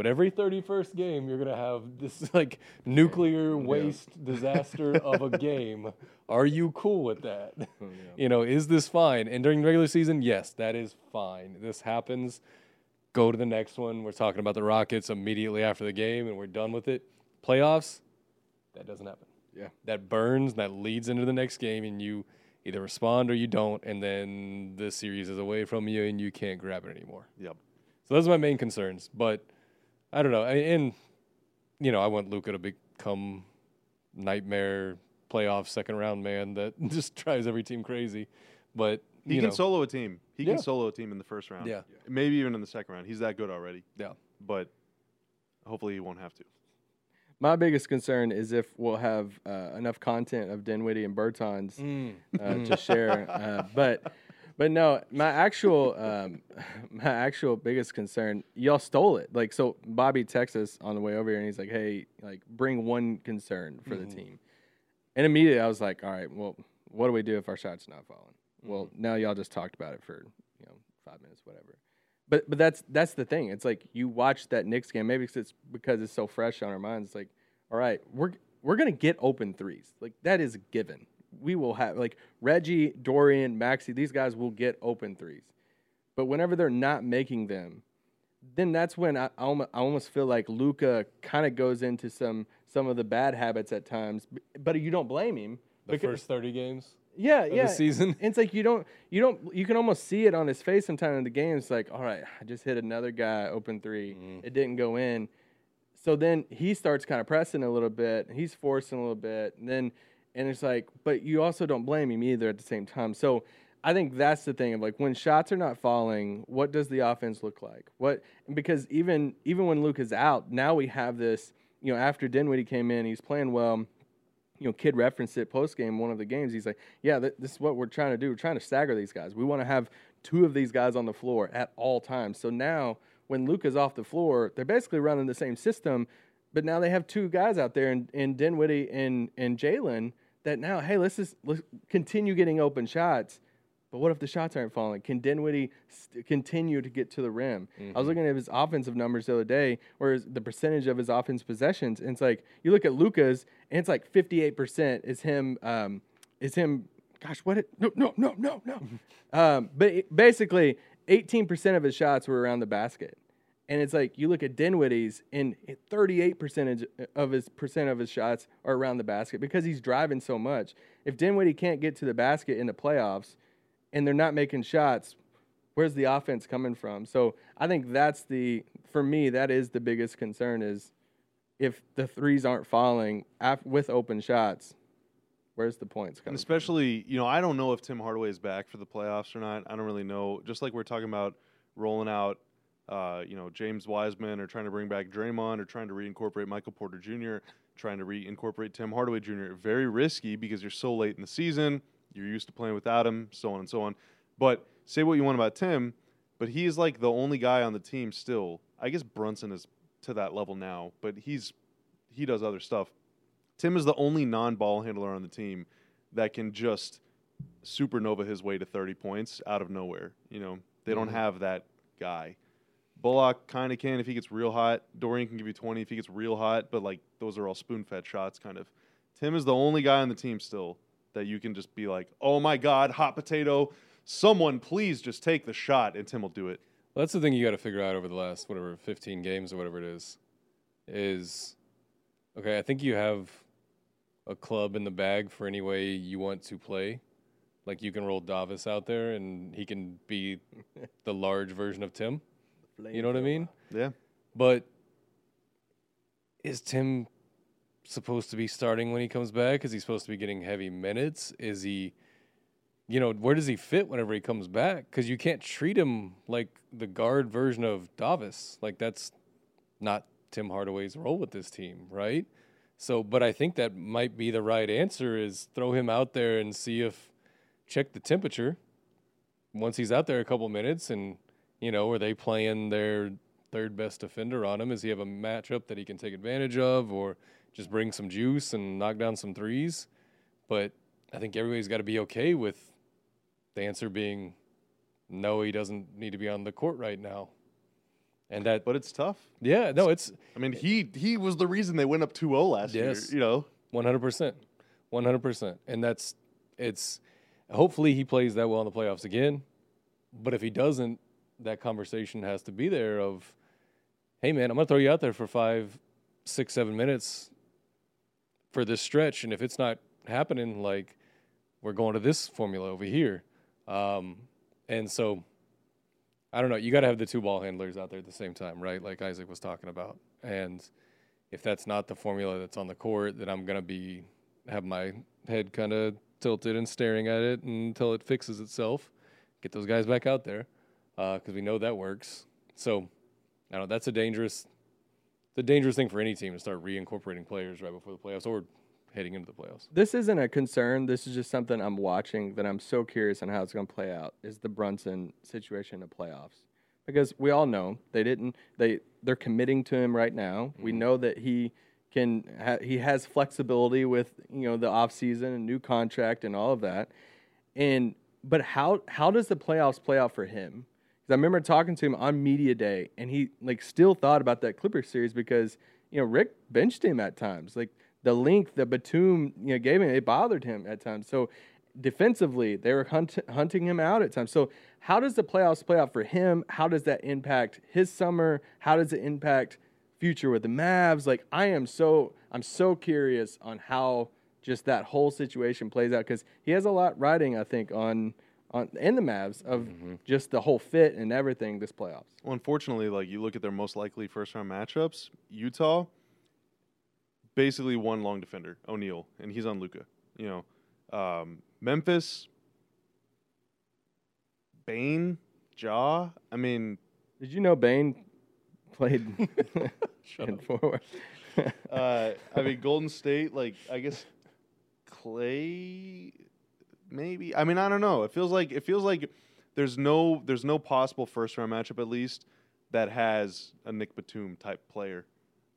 Speaker 2: But every 31st game, you're going to have this like nuclear waste disaster of a game. Are you cool with that? Oh, you know, is this fine? And during the regular season, yes, that is fine. This happens. Go to the next one. We're talking about the Rockets immediately after the game, and we're done with it. Playoffs, that doesn't happen.
Speaker 3: Yeah.
Speaker 2: That burns, that leads into the next game, and you either respond or you don't, and then the series is away from you, and you can't grab it anymore.
Speaker 1: Yep.
Speaker 2: So those are my main concerns. But I don't know. I- And, you know, I want Luka to become nightmare playoff second round man that just drives every team crazy. But,
Speaker 1: He
Speaker 2: you
Speaker 1: can
Speaker 2: know,
Speaker 1: solo a team. He
Speaker 2: Yeah.
Speaker 1: can solo a team in the first round.
Speaker 2: Yeah.
Speaker 1: Maybe even in the second round. He's that good already.
Speaker 2: Yeah.
Speaker 1: But hopefully he won't have to.
Speaker 3: My biggest concern is if we'll have uh, enough content of Dinwiddie and Bertans
Speaker 2: Mm.
Speaker 3: uh, to share. Uh, but but no, my actual um, my actual biggest concern, y'all stole it. Like so, Bobby texts us on the way over here, and he's like, "Hey, like bring one concern for the team." And immediately I was like, "All right, well, what do we do if our shot's not falling?" Well, now y'all just talked about it for you know five minutes, whatever. But but that's that's the thing. It's like you watch that Knicks game. Maybe it's because it's so fresh on our minds. It's like, all right, we're we're gonna get open threes. Like that is a given. We will have like Reggie, Dorian, Maxi. These guys will get open threes. But whenever they're not making them, then that's when I, I almost feel like Luka kind of goes into some some of the bad habits at times, but you don't blame him.
Speaker 2: The
Speaker 3: because-
Speaker 2: first 30 games
Speaker 3: yeah, yeah.
Speaker 2: the season.
Speaker 3: And it's like you don't, you don't, you can almost see it on his face sometime in the game. It's like, all right, I just hit another guy open 3
Speaker 2: Mm-hmm.
Speaker 3: It didn't go in. So then he starts kind of pressing a little bit. He's forcing a little bit. And then, and it's like, but you also don't blame him either at the same time. So I think that's the thing of like when shots are not falling, what does the offense look like? What because even even when Luka is out, now we have this. You know, after Dinwiddie came in, he's playing well you know, Kid referenced it post game one of the games. He's like, "Yeah, th- this is what we're trying to do. We're trying to stagger these guys. We want to have two of these guys on the floor at all times." So now, when Luka is off the floor, they're basically running the same system, but now they have two guys out there in, in Dinwiddie and and Jalen. That now, hey, let's just let's continue getting open shots. But what if the shots aren't falling? Can Dinwiddie st- continue to get to the rim? I was looking at his offensive numbers the other day, where the percentage of his offense possessions, and it's like you look at Luka's, and it's like fifty-eight percent is him. Um, is him? Gosh, what? It, no, no, no, no, no. um, but it- basically, eighteen percent of his shots were around the basket, and it's like you look at Dinwiddie's, and thirty-eight percentage of his percent of his shots are around the basket because he's driving so much. If Dinwiddie can't get to the basket in the playoffs, and they're not making shots, where's the offense coming from? So I think that's the for me that is the biggest concern is if the threes aren't falling af- with open shots, where's the points
Speaker 1: And
Speaker 3: coming?
Speaker 1: especially, you know, I don't know if Tim Hardaway is back for the playoffs or not. I don't really know. Just like we're talking about rolling out, uh, you know, James Wiseman or trying to bring back Draymond or trying to reincorporate Michael Porter Jr., trying to reincorporate Tim Hardaway Jr. Very risky because you're so late in the season. You're used to playing without him, so on and so on. But say what you want about Tim, but he is like the only guy on the team still. I guess Brunson is to that level now, but he's he does other stuff. Tim is the only non-ball handler on the team that can just supernova his way to 30 points out of nowhere. You know, they don't
Speaker 2: Mhm.
Speaker 1: have that guy. Bullock kind of can if he gets real hot. Dorian can give you 20 if he gets real hot, but like those are all spoon-fed shots kind of. Tim is the only guy on the team still that you can just be like, "Oh my god, hot potato, someone please just take the shot," and Tim will do it.
Speaker 2: Well, that's the thing you got to figure out over the last whatever 15 games or whatever it is. Is okay. I think you have a club in the bag for any way you want to play. Like you can roll Davis out there, and he can be the large version of Tim. You know what I mean?
Speaker 1: Yeah.
Speaker 2: But is Tim supposed to be starting when he comes back? Is he supposed to be getting heavy minutes? Is he, you know, where does he fit whenever he comes back? Because you can't treat him like the guard version of Davis. Like that's not Tim Hardaway's role with this team, right? So, but I think that might be the right answer: is throw him out there and see if check the temperature. Once he's out there a couple minutes, and you know, are they playing their third best defender on him? Does he have a matchup that he can take advantage of, or just bring some juice and knock down some threes? But I think everybody's got to be okay with the answer being no, he doesn't need to be on the court right now. And that,
Speaker 1: But it's tough.
Speaker 2: yeah, no, it's
Speaker 1: I mean, he he was the reason they went up 2-0 last
Speaker 2: Yes.
Speaker 1: year, you know.
Speaker 2: One hundred percent, one hundred percent, and that's it's. Hopefully, he plays that well in the playoffs again. But if he doesn't, that conversation has to be there. Of, hey man, I'm gonna throw you out there for five, six, seven minutes for this stretch, and if it's not happening, like we're going to this formula over here. Um, and so, I don't know. You got to have the two ball handlers out there at the same time, right? Like Isaac was talking about, and if that's not the formula that's on the court, then I'm gonna be have my head kind of tilted and staring at it until it fixes itself. Get those guys back out there Uh, because we know that works. So I don't know. That's a dangerous, the dangerous thing for any team to start reincorporating players right before the playoffs or heading into the playoffs.
Speaker 3: This isn't a concern. This is just something I'm watching that I'm so curious on how it's going to play out. Is the Brunson situation in the playoffs? Because we all know they didn't. They they're committing to him right now. We mm-hmm. know that he can. Ha, he has flexibility with you know the off season and new contract and all of that. And but how how does the playoffs play out for him? I remember talking to him on media day, and he like still thought about that Clippers series because you know Rick benched him at times. Like the length that Batum you know gave him, it bothered him at times. So defensively, they were hunt, hunting him out at times. So, how does the playoffs play out for him? How does that impact his summer? How does it impact future with the Mavs? Like, I am so I'm so curious on how just that whole situation plays out because he has a lot riding, I think, on on in the Mavs of just the whole fit and everything this playoffs.
Speaker 1: Well, unfortunately, like you look at their most likely first round matchups, Utah, basically one long defender, O'Neale, and he's on Luka. You know, um, Memphis, Bane, Ja. I mean,
Speaker 3: Did you know Bane played in forward?
Speaker 1: uh, I mean Golden State. Like I guess Clay, maybe. I mean I don't know. It feels like it feels like there's no there's no possible first round matchup at least that has a Nic Batum type player.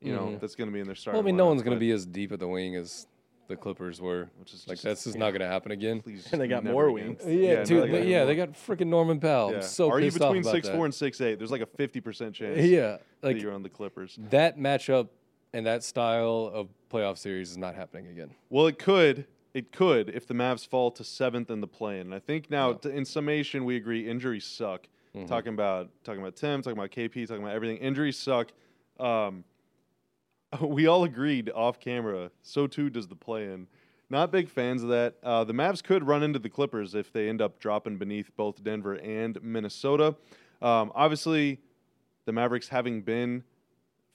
Speaker 1: You know
Speaker 2: Mhm.
Speaker 1: that's going to be in their starting. Well.
Speaker 2: I mean, no one's going to be as deep at the wing as the Clippers were.
Speaker 1: which is
Speaker 2: Like
Speaker 1: just-
Speaker 2: that's just not going to happen again.
Speaker 1: Please
Speaker 3: And they got more wings.
Speaker 2: Yeah,
Speaker 1: no,
Speaker 2: dude.
Speaker 1: they
Speaker 2: they-
Speaker 1: got
Speaker 2: yeah, they got freaking Norman Powell.
Speaker 1: Yeah.
Speaker 2: I'm so
Speaker 1: Are you
Speaker 2: pissed off
Speaker 1: between six
Speaker 2: that.
Speaker 1: four and six eight? There's like a fifty percent chance.
Speaker 2: Yeah,
Speaker 1: that
Speaker 2: like
Speaker 1: you're on the Clippers.
Speaker 2: that matchup and that style of playoff series is not happening again.
Speaker 1: Well, it could. It could if the Mavs fall to seventh in the play. And I think now,
Speaker 2: Yeah.
Speaker 1: t- in summation, we agree injuries suck.
Speaker 2: Mhm.
Speaker 1: Talking about talking about Tim, talking about KP, talking about everything. Injuries suck. Um, we all agreed off camera. So too does the play-in. Not big fans of that. Uh, the Mavs could run into the Clippers if they end up dropping beneath both Denver and Minnesota. Um, obviously, the Mavericks having been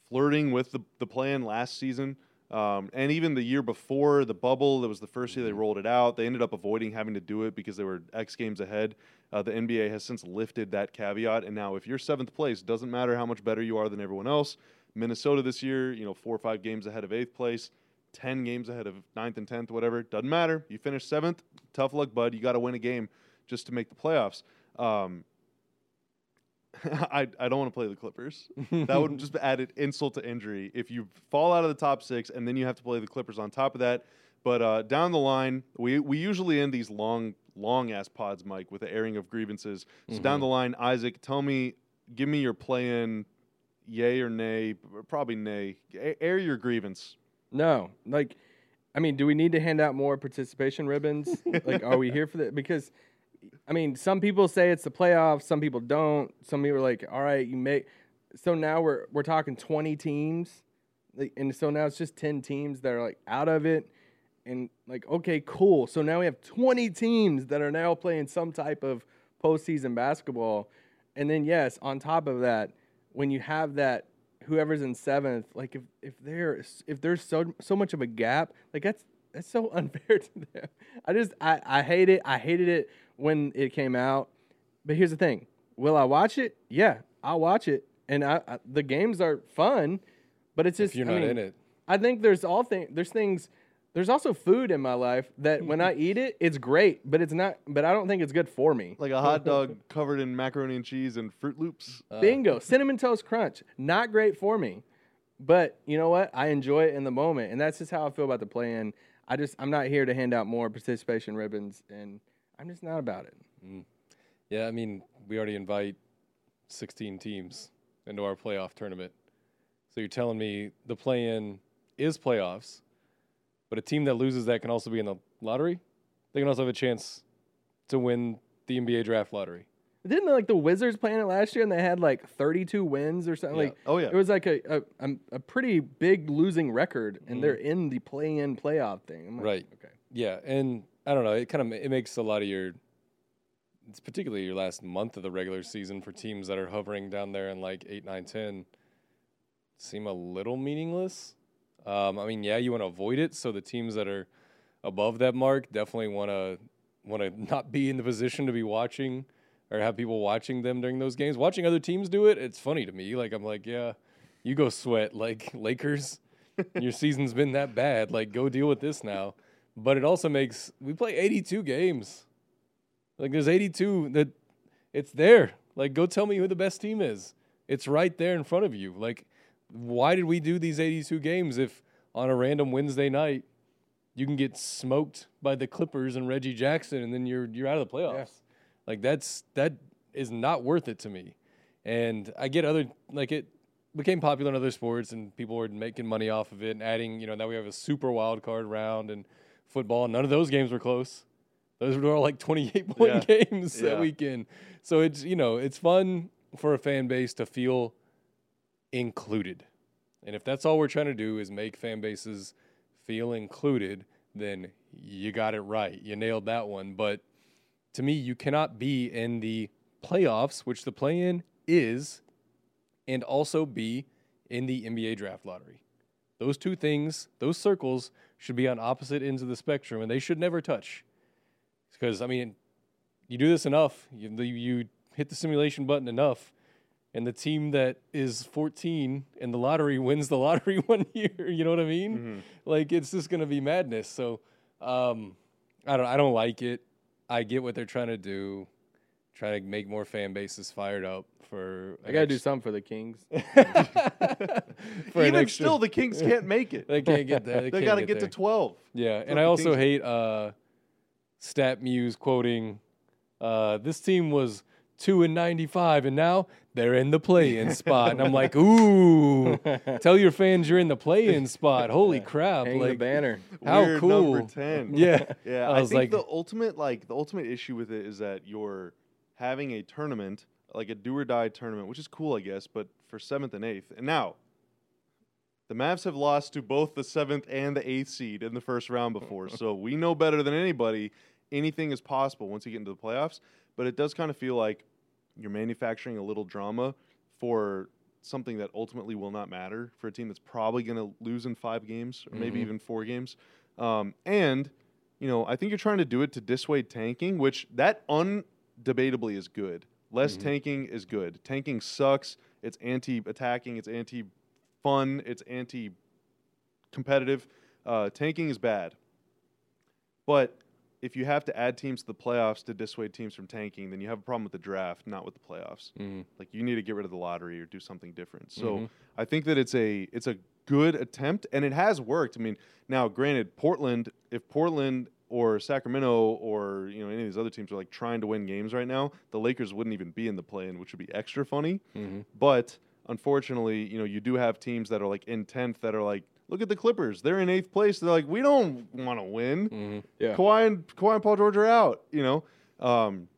Speaker 1: flirting with the, the plan last season. Um, and even the year before the bubble, that was the first year they rolled it out. They ended up avoiding having to do it because they were X games ahead. Uh, the NBA has since lifted that caveat, and now if you're seventh place, doesn't matter how much better you are than everyone else. Minnesota this year, you know, four or five games ahead of eighth place, ten games ahead of ninth and tenth, whatever. Doesn't matter. You finish seventh, tough luck, bud. You got to win a game just to make the playoffs. Um, I, I don't want to play the Clippers. That would just add an insult to injury if you fall out of the top six and then you have to play the Clippers on top of that. But uh, down the line, we, we usually end these long, long ass pods, Mike, with the airing of grievances. So down the line, Isaac, tell me, give me your play in, yay or nay, probably nay. A- air your grievance.
Speaker 3: No, like, I mean, do we need to hand out more participation ribbons? like, are we here for that? Because, I mean, some people say it's the playoffs, some people don't. Some people are like, all right, you make. So now we're we're talking twenty teams, like, and so now it's just ten teams that are like out of it, and like, okay, cool. So now we have twenty teams that are now playing some type of postseason basketball, and then yes, on top of that, when you have that whoever's in seventh, like if if there if there's so so much of a gap, like that's that's so unfair to them. I just I I hate it. I hated it when it came out. But here's the thing: Will I watch it? Yeah, I'll watch it, and I, I the games are fun. But it's just
Speaker 2: If you're
Speaker 3: I
Speaker 2: not
Speaker 3: mean,
Speaker 2: in it,
Speaker 3: I think there's all thing there's things there's also food in my life that when I eat it, it's great, but it's not. But I don't think it's good for me.
Speaker 1: Like a hot dog covered in macaroni and cheese and Fruit Loops.
Speaker 2: uh,
Speaker 3: Bingo. Cinnamon Toast Crunch. Not great for me. But you know what? I enjoy it in the moment. And that's just how I feel about the play in. I just I'm not here to hand out more participation ribbons and I'm just not about it.
Speaker 2: yeah. I mean, we already invite 16 teams into our playoff tournament. So you're telling me the play-in is playoffs, but a team that loses that can also be in the lottery. They can also have a chance to win the NBA draft lottery.
Speaker 3: Didn't like the Wizards playing it last year and they had like 32 wins or something?
Speaker 2: Yeah.
Speaker 3: Like
Speaker 1: Oh, yeah.
Speaker 3: it was like a a, a, a pretty big losing record and
Speaker 2: Mhm.
Speaker 3: they're in the play in playoff thing. I'm like,
Speaker 2: Right.
Speaker 3: Okay.
Speaker 2: Yeah, and I don't know. It kind of it makes a lot of your, it's particularly your last month of the regular season for teams that are hovering down there in like eight, nine, ten, seem a little meaningless. Um, I mean, yeah, you want to avoid it, so the teams that are above that mark definitely want to want to not be in the position to be watching or have people watching them during those games. Watching other teams do it, it's funny to me. Like I'm like, yeah, you go sweat like Lakers. your season's been that bad. Like go deal with this now. But it also makes we play 82 games. Like there's 82 that it's there. Like go tell me who the best team is. It's right there in front of you. Like why did we do these 82 games if on a random Wednesday night you can get smoked by the Clippers and Reggie Jackson and then you're you're out of the playoffs. Like that's that is not worth it to me. And I get other like it became popular in other sports and people were making money off of it and adding, you know, now we have a super wild card round and football. None of those games were close. Those were all like 28 point games
Speaker 1: Yeah.
Speaker 2: that weekend. So it's you know it's fun for a fan base to feel included, and if that's all we're trying to do is make fan bases feel included, then you got it right. You nailed that one. But to me, you cannot be in the playoffs, which the play-in is, and also be in the NBA draft lottery. Those two things, those circles, should be on opposite ends of the spectrum, and they should never touch. Because I mean, you do this enough, you, you hit the simulation button enough, and the team that is 14 in the lottery wins the lottery one year. You know what I mean? Like it's just gonna be madness. So um, I don't, I don't like it. I get what they're trying to do, trying to make more fan bases fired up for.
Speaker 3: I gotta do something for the Kings.
Speaker 2: for
Speaker 1: Even
Speaker 2: extra-
Speaker 1: still, the Kings can't make it.
Speaker 2: They can't get there. They,
Speaker 1: They got to
Speaker 2: get,
Speaker 1: get to 12.
Speaker 2: Yeah, and I also
Speaker 1: Kings-
Speaker 2: hate uh, StatMuse quoting, uh, "This team was two and ninety-five, and now they're in the play-in spot." And I'm like, "Ooh, tell your fans you're in the play-in spot." Holy crap!
Speaker 3: Hang the
Speaker 2: like,
Speaker 3: banner.
Speaker 2: how
Speaker 1: Weird
Speaker 2: cool!
Speaker 1: Number 10.
Speaker 2: Yeah,
Speaker 1: Yeah,
Speaker 2: I
Speaker 1: I,
Speaker 2: was
Speaker 1: think
Speaker 2: like-
Speaker 1: the ultimate like the ultimate issue with it is that you're having a tournament, like a do or die tournament, which is cool, I guess, but for seventh and eighth. And now the Mavs have lost to both the seventh and the eighth seed in the first round before. so we know better than anybody anything is possible once you get into the playoffs. But it does kind of feel like you're manufacturing a little drama for something that ultimately will not matter for a team that's probably going to lose in five games or maybe
Speaker 2: Mhm.
Speaker 1: even four games. Um, and you know, I think you're trying to do it to dissuade tanking, which that undebatably is good. Less
Speaker 2: Mhm.
Speaker 1: tanking is good. Tanking sucks. It's anti-attacking. It's anti-fun. It's anti-competitive. Uh, tanking is bad. But if you have to add teams to the playoffs to dissuade teams from tanking, then you have a problem with the draft, not with the playoffs.
Speaker 2: Mhm.
Speaker 1: Like you need to get rid of the lottery or do something different. So
Speaker 2: Mhm.
Speaker 1: I think that it's a it's a good attempt and it has worked. I mean, now granted, Portland, if Portland or Sacramento or you know any of these other teams are like trying to win games right now, the Lakers wouldn't even be in the play-in, which would be extra funny.
Speaker 2: Mhm.
Speaker 1: But unfortunately, you know, you do have teams that are like in tenth that are like, look at the Clippers, they're in eighth place. They're like, we don't want to win.
Speaker 2: Mhm.
Speaker 3: Yeah.
Speaker 1: Kawhi and Kawhi and Paul George are out. You know, um,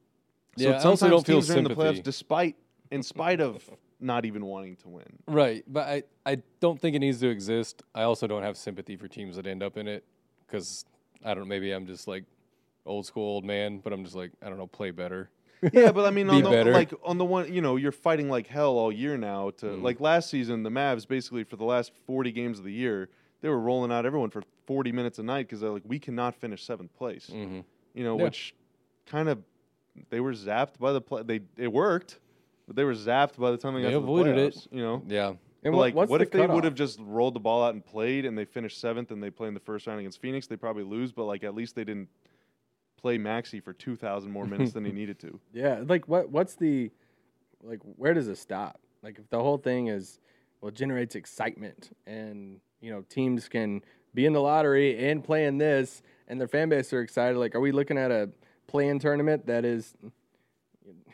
Speaker 1: so
Speaker 2: Yeah, I
Speaker 1: sometimes
Speaker 2: don't feel
Speaker 1: teams are in the
Speaker 2: sympathy.
Speaker 1: playoffs despite in spite of not even wanting to win.
Speaker 2: Right, but I, I don't think it needs to exist. I also don't have sympathy for teams that end up in it because I don't. Know, maybe I'm just like old school old man, but I'm just like I don't know, play better.
Speaker 1: Yeah, but I mean,
Speaker 2: Be
Speaker 1: on the,
Speaker 2: better.
Speaker 1: like on the one, you know, you're fighting like hell all year now. To
Speaker 2: Mm.
Speaker 1: like last season, the Mavs basically for the last 40 games of the year, they were rolling out everyone for 40 minutes a night because they're like, we cannot finish seventh place.
Speaker 2: Mm-hmm.
Speaker 1: You know,
Speaker 2: Yeah.
Speaker 1: which kind of they were zapped by the play. They it worked, but they were zapped by the time they,
Speaker 2: They
Speaker 1: got to the
Speaker 2: avoided it.
Speaker 1: playoffs, You know,
Speaker 2: Yeah,
Speaker 3: And what,
Speaker 1: like, what
Speaker 3: the
Speaker 1: if they would have just rolled the ball out and played, and they finished seventh, and they play in the first round against Phoenix? They probably lose, but like at least they didn't play Maxi for 2,000 more minutes than he needed to.
Speaker 3: Yeah, like what? What's the like? Where does it stop? Like, if the whole thing is well, it generates excitement, and you know, teams can be in the lottery and playing this, and their fan base are excited. Like, are we looking at a play-in tournament that is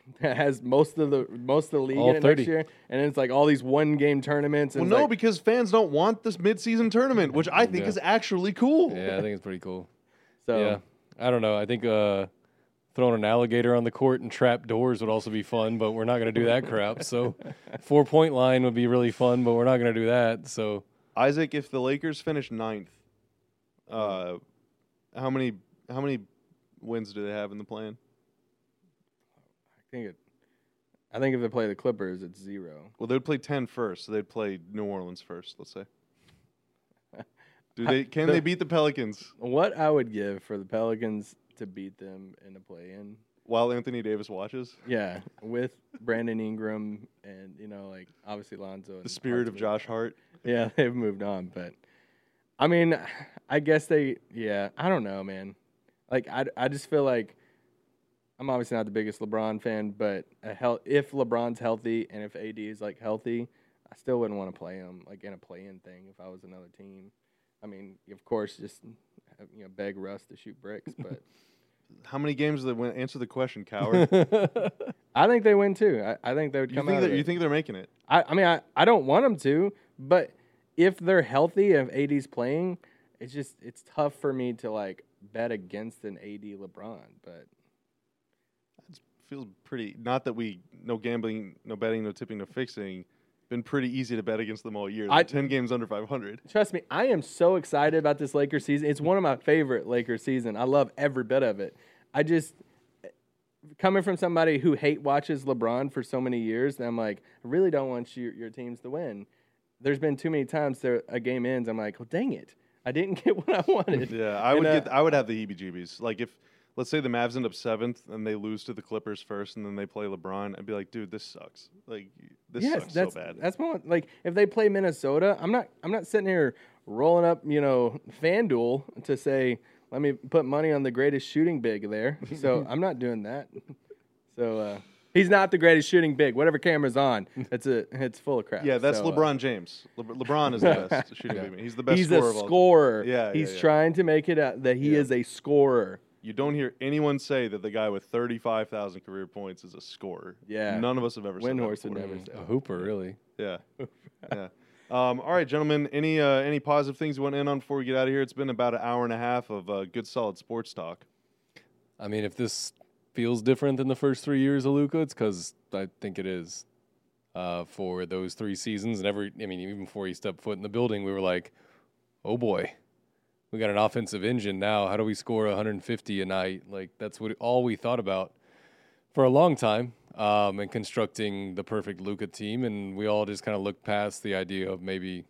Speaker 3: that has most of the most of the league
Speaker 2: All
Speaker 3: in it
Speaker 2: 30.
Speaker 3: next year, and it's like all these one-game tournaments? And
Speaker 1: Well,
Speaker 3: it's
Speaker 1: no,
Speaker 3: like-
Speaker 1: because fans don't want this midseason tournament, which I think
Speaker 2: Yeah.
Speaker 1: is actually cool.
Speaker 2: yeah, I think it's pretty cool.
Speaker 3: so
Speaker 2: Yeah, I don't know. I think uh, throwing an alligator on the court and trap doors would also be fun, but we're not going to do that crap. So, four point line would be really fun, but we're not going to do that. So,
Speaker 1: Isaac, if the Lakers finish ninth, uh, how many how many wins do they have in the plan?
Speaker 3: I think it. I think if they play the Clippers, it's zero.
Speaker 1: Well, they'd play 10 first, so they'd play New Orleans first. Let's say. Do they? Can
Speaker 3: The-
Speaker 1: they beat the Pelicans
Speaker 3: What I would give for the Pelicans to beat them in a play-in
Speaker 1: while Anthony Davis watches?
Speaker 3: Yeah, with Brandon Ingram and you know, like obviously Lonzo.
Speaker 1: The spirit of Josh Hart.
Speaker 3: Yeah, they've moved on, but I mean, I guess they. Yeah, I don't know, man. Like I, I just feel like I'm obviously not the biggest LeBron fan, but a hel- if LeBron's healthy and if AD is like healthy, I still wouldn't want to play him like in a play-in thing if I was another team. I mean, of course, just you know, beg Russ to shoot bricks, but.
Speaker 1: How many games do they win? Answer the question, coward.
Speaker 3: I think they win too. I, I think they would
Speaker 1: you
Speaker 3: come
Speaker 1: think
Speaker 3: out.
Speaker 1: that
Speaker 3: of it.
Speaker 1: you think they're making it?
Speaker 3: I, I mean, I, I don't want them to, but if they're healthy, if AD's playing, it's just it's tough for me to like bet against an AD LeBron, but
Speaker 1: Feels pretty. Not that we no gambling, no betting, no tipping, no fixing. Been pretty easy to bet against them all year.
Speaker 3: I-
Speaker 1: ten games under five hundred.
Speaker 3: trust me, I am so excited about this Lakers season. It's one of my favorite Lakers season. I love every bit of it. I just coming from somebody who hate watches LeBron for so many years, and I'm like, I really don't want your, your teams to win. There's been too many times there a game ends. I'm like, well, dang it, I didn't get what I wanted.
Speaker 1: Yeah, I
Speaker 3: And,
Speaker 1: would
Speaker 3: uh,
Speaker 1: get. I would have the heebie-jeebies. Like if, let's say the Mavs end up seventh and they lose to the Clippers first, and then they play LeBron, I'd be like, dude, this sucks. Like this
Speaker 3: yes,
Speaker 1: sucks
Speaker 3: that's
Speaker 1: so bad.
Speaker 3: that's more like if they play Minnesota, I'm not I'm not sitting here rolling up, you know, FanDuel to say let me put money on the greatest shooting big there. So I'm not doing that. So uh, he's not the greatest shooting big. Whatever camera's on, it's a it's full of crap.
Speaker 1: yeah, that's
Speaker 3: So, uh,
Speaker 1: LeBron James. Le- LeBron is the best shooting big man. He's the best
Speaker 3: he's
Speaker 1: scorer
Speaker 3: a scorer.
Speaker 1: Yeah, yeah,
Speaker 3: he's
Speaker 1: yeah.
Speaker 3: trying to make it out that he
Speaker 1: Yeah.
Speaker 3: is a scorer.
Speaker 1: You don't hear anyone say that the guy with thirty-five thousand career points is a scorer.
Speaker 3: Yeah.
Speaker 1: none of us have ever said that
Speaker 3: Windhorst would never say.
Speaker 2: A hooper, really.
Speaker 1: Yeah, yeah. Um, all right, gentlemen. Any uh, any positive things you want to end on before we get out of here? It's been about an hour and a half of uh, good, solid sports talk.
Speaker 2: I mean, if this feels different than the first three years of Luka, it's because I think it is. Uh, for those three seasons, and every, I mean, even before he stepped foot in the building, we were like, "Oh boy, we got an offensive engine now. How do we score 150 a night?" Like that's what all we thought about for a long time, um, and constructing the perfect Luka team. And we all just kind of looked past the idea of maybe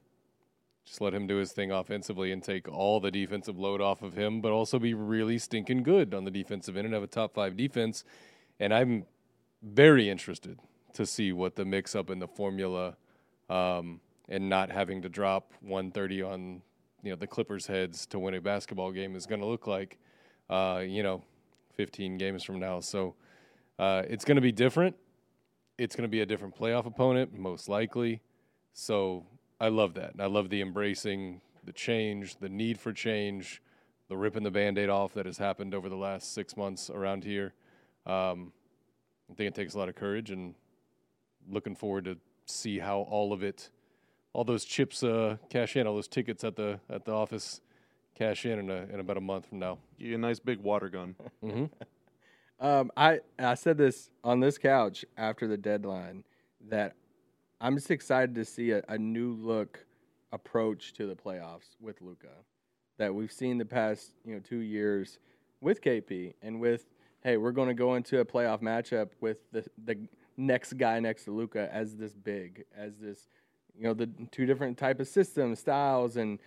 Speaker 2: just let him do his thing offensively and take all the defensive load off of him, but also be really stinking good on the defensive end and have a top five defense. And I'm very interested to see what the mix up in the formula um, and not having to drop 130 on you know the Clippers' heads to win a basketball game is going to look like. Uh, you know, 15 games from now. So uh, it's going to be different. It's going to be a different playoff opponent, most likely. So I love that. I love the embracing the change, the need for change, the ripping the band aid off that has happened over the last six months around here. Um, I think it takes a lot of courage and looking forward to see how all of it, all those chips uh, cash in, all those tickets at the at the office cash in in, a, in about a month from now.
Speaker 1: Get you a nice big water gun.
Speaker 2: hmm
Speaker 3: Um, I I said this on this couch after the deadline that I'm just excited to see a, a new look approach to the playoffs with Luka that we've seen the past you know two years with KP and with hey we're going to go into a playoff matchup with the the next guy next to Luka as this big as this you know the two different type of systems styles and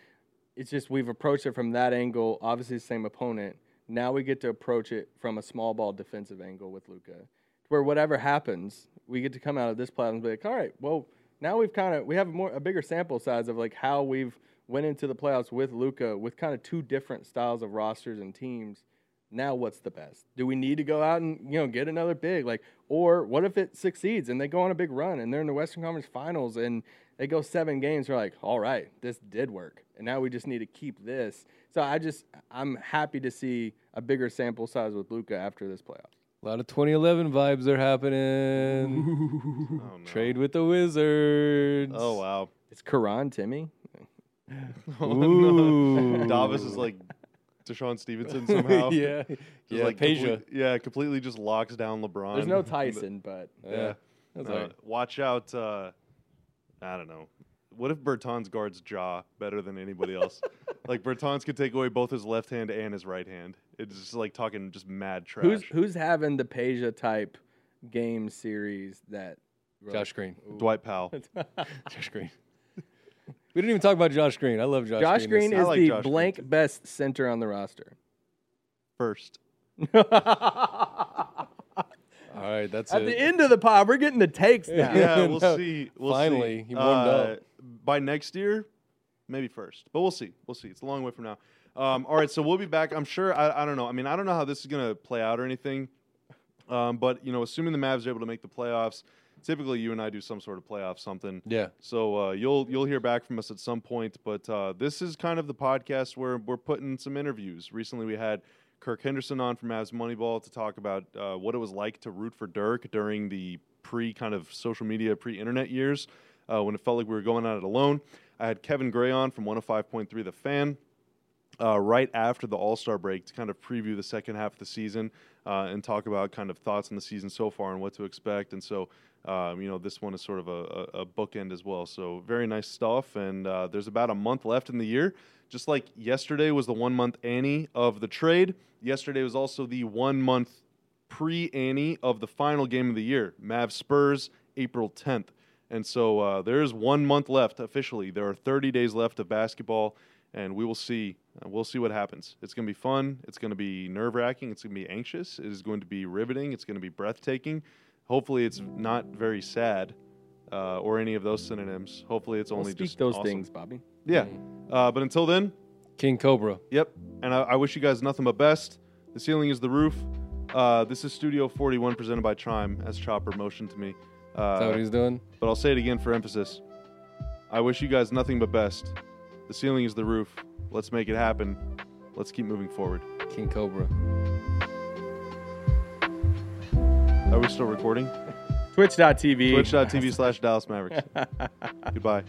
Speaker 3: it's just we've approached it from that angle obviously the same opponent now we get to approach it from a small ball defensive angle with Luka, where whatever happens, we get to come out of this playoff and be like, all right, well, now we've kind of we have more a bigger sample size of like how we've went into the playoffs with Luka with kind of two different styles of rosters and teams. Now what's the best? Do we need to go out and you know get another big like, or what if it succeeds and they go on a big run and they're in the Western Conference Finals and they go seven games? We're like, all right, this did work, and now we just need to keep this. So I just I'm happy to see a bigger sample size with Luka after this playoff.
Speaker 2: A lot of 2011 vibes are happening.
Speaker 1: Oh, no.
Speaker 2: Trade with the Wizards.
Speaker 1: Oh wow.
Speaker 3: It's Caron Timmy.
Speaker 1: Oh,
Speaker 2: Ooh.
Speaker 1: Davis is like DeShawn Stevenson somehow.
Speaker 2: yeah.
Speaker 1: Just
Speaker 2: yeah,
Speaker 1: like
Speaker 2: Peja.
Speaker 1: complete- yeah, completely just locks down LeBron.
Speaker 3: There's no Tyson, but
Speaker 1: Yeah.
Speaker 2: That's
Speaker 1: Uh,
Speaker 2: all right.
Speaker 1: Watch out. Uh, I don't know. What if Bertans guards Ja better than anybody else? like Bertans could take away both his left hand and his right hand. It's just like talking just mad trash.
Speaker 3: who's who's having the Peja type game series that
Speaker 2: Josh Green.
Speaker 1: Dwight Powell?
Speaker 2: Josh Green. we didn't even talk about Josh Green. I love Josh, Green
Speaker 3: Josh
Speaker 2: Green.
Speaker 3: Green is
Speaker 1: like
Speaker 3: the
Speaker 1: Josh
Speaker 3: blank
Speaker 1: too.
Speaker 3: best center on the roster.
Speaker 1: First.
Speaker 2: All right, that's
Speaker 3: At
Speaker 2: it.
Speaker 3: the end of the pod, we're getting the takes now.
Speaker 1: Yeah, we'll
Speaker 2: No,
Speaker 1: see. We'll
Speaker 2: finally,
Speaker 1: see.
Speaker 2: he warmed
Speaker 1: Uh,
Speaker 2: up.
Speaker 1: By next year, maybe first, but we'll see. We'll see. It's a long way from now. Um, all right, so we'll be back. I'm sure. I, I don't know. I mean, I don't know how this is gonna play out or anything. Um, but you know, assuming the Mavs are able to make the playoffs, typically you and I do some sort of playoff something.
Speaker 2: yeah.
Speaker 1: So uh, you'll you'll hear back from us at some point. But uh, this is kind of the podcast where we're putting some interviews. Recently, we had Kirk Henderson on from Mavs Moneyball to talk about uh, what it was like to root for Dirk during the pre kind of social media, pre internet years uh, when it felt like we were going at it alone. I had Kevin Gray on from 105.3 The Fan. uh, right after the All Star break to kind of preview the second half of the season uh, and talk about kind of thoughts on the season so far and what to expect. And so, um, you know, this one is sort of a, a, a bookend as well. So, very nice stuff. And uh, there's about a month left in the year. Just like yesterday was the one month Annie of the trade, yesterday was also the one month pre Annie of the final game of the year, Mav Spurs, April 10th. And so uh, there's one month left officially. There are 30 days left of basketball, and we will see. Uh, we'll see what happens. It's going to be fun. It's going to be nerve wracking. It's going to be anxious. It is going to be riveting. It's going to be breathtaking. Hopefully, it's not very sad uh, or any of those synonyms. Hopefully, it's
Speaker 3: We'll
Speaker 1: only
Speaker 3: speak
Speaker 1: just
Speaker 3: those
Speaker 1: awesome.
Speaker 3: things, Bobby.
Speaker 1: Yeah. Uh, but until then,
Speaker 2: King Cobra.
Speaker 1: Yep. And I, I wish you guys nothing but best. The ceiling is the roof. Uh, this is Studio 41 presented by Chime, as Chopper motioned to me.
Speaker 2: Is that what
Speaker 1: Uh,
Speaker 2: he's doing?
Speaker 1: but I'll say it again for emphasis. I wish you guys nothing but best. The ceiling is the roof. Let's make it happen. Let's keep moving forward.
Speaker 2: King Cobra.
Speaker 1: Are we still recording?
Speaker 3: Twitch.tv.
Speaker 1: Twitch.tv slash Dallas Mavericks. Goodbye.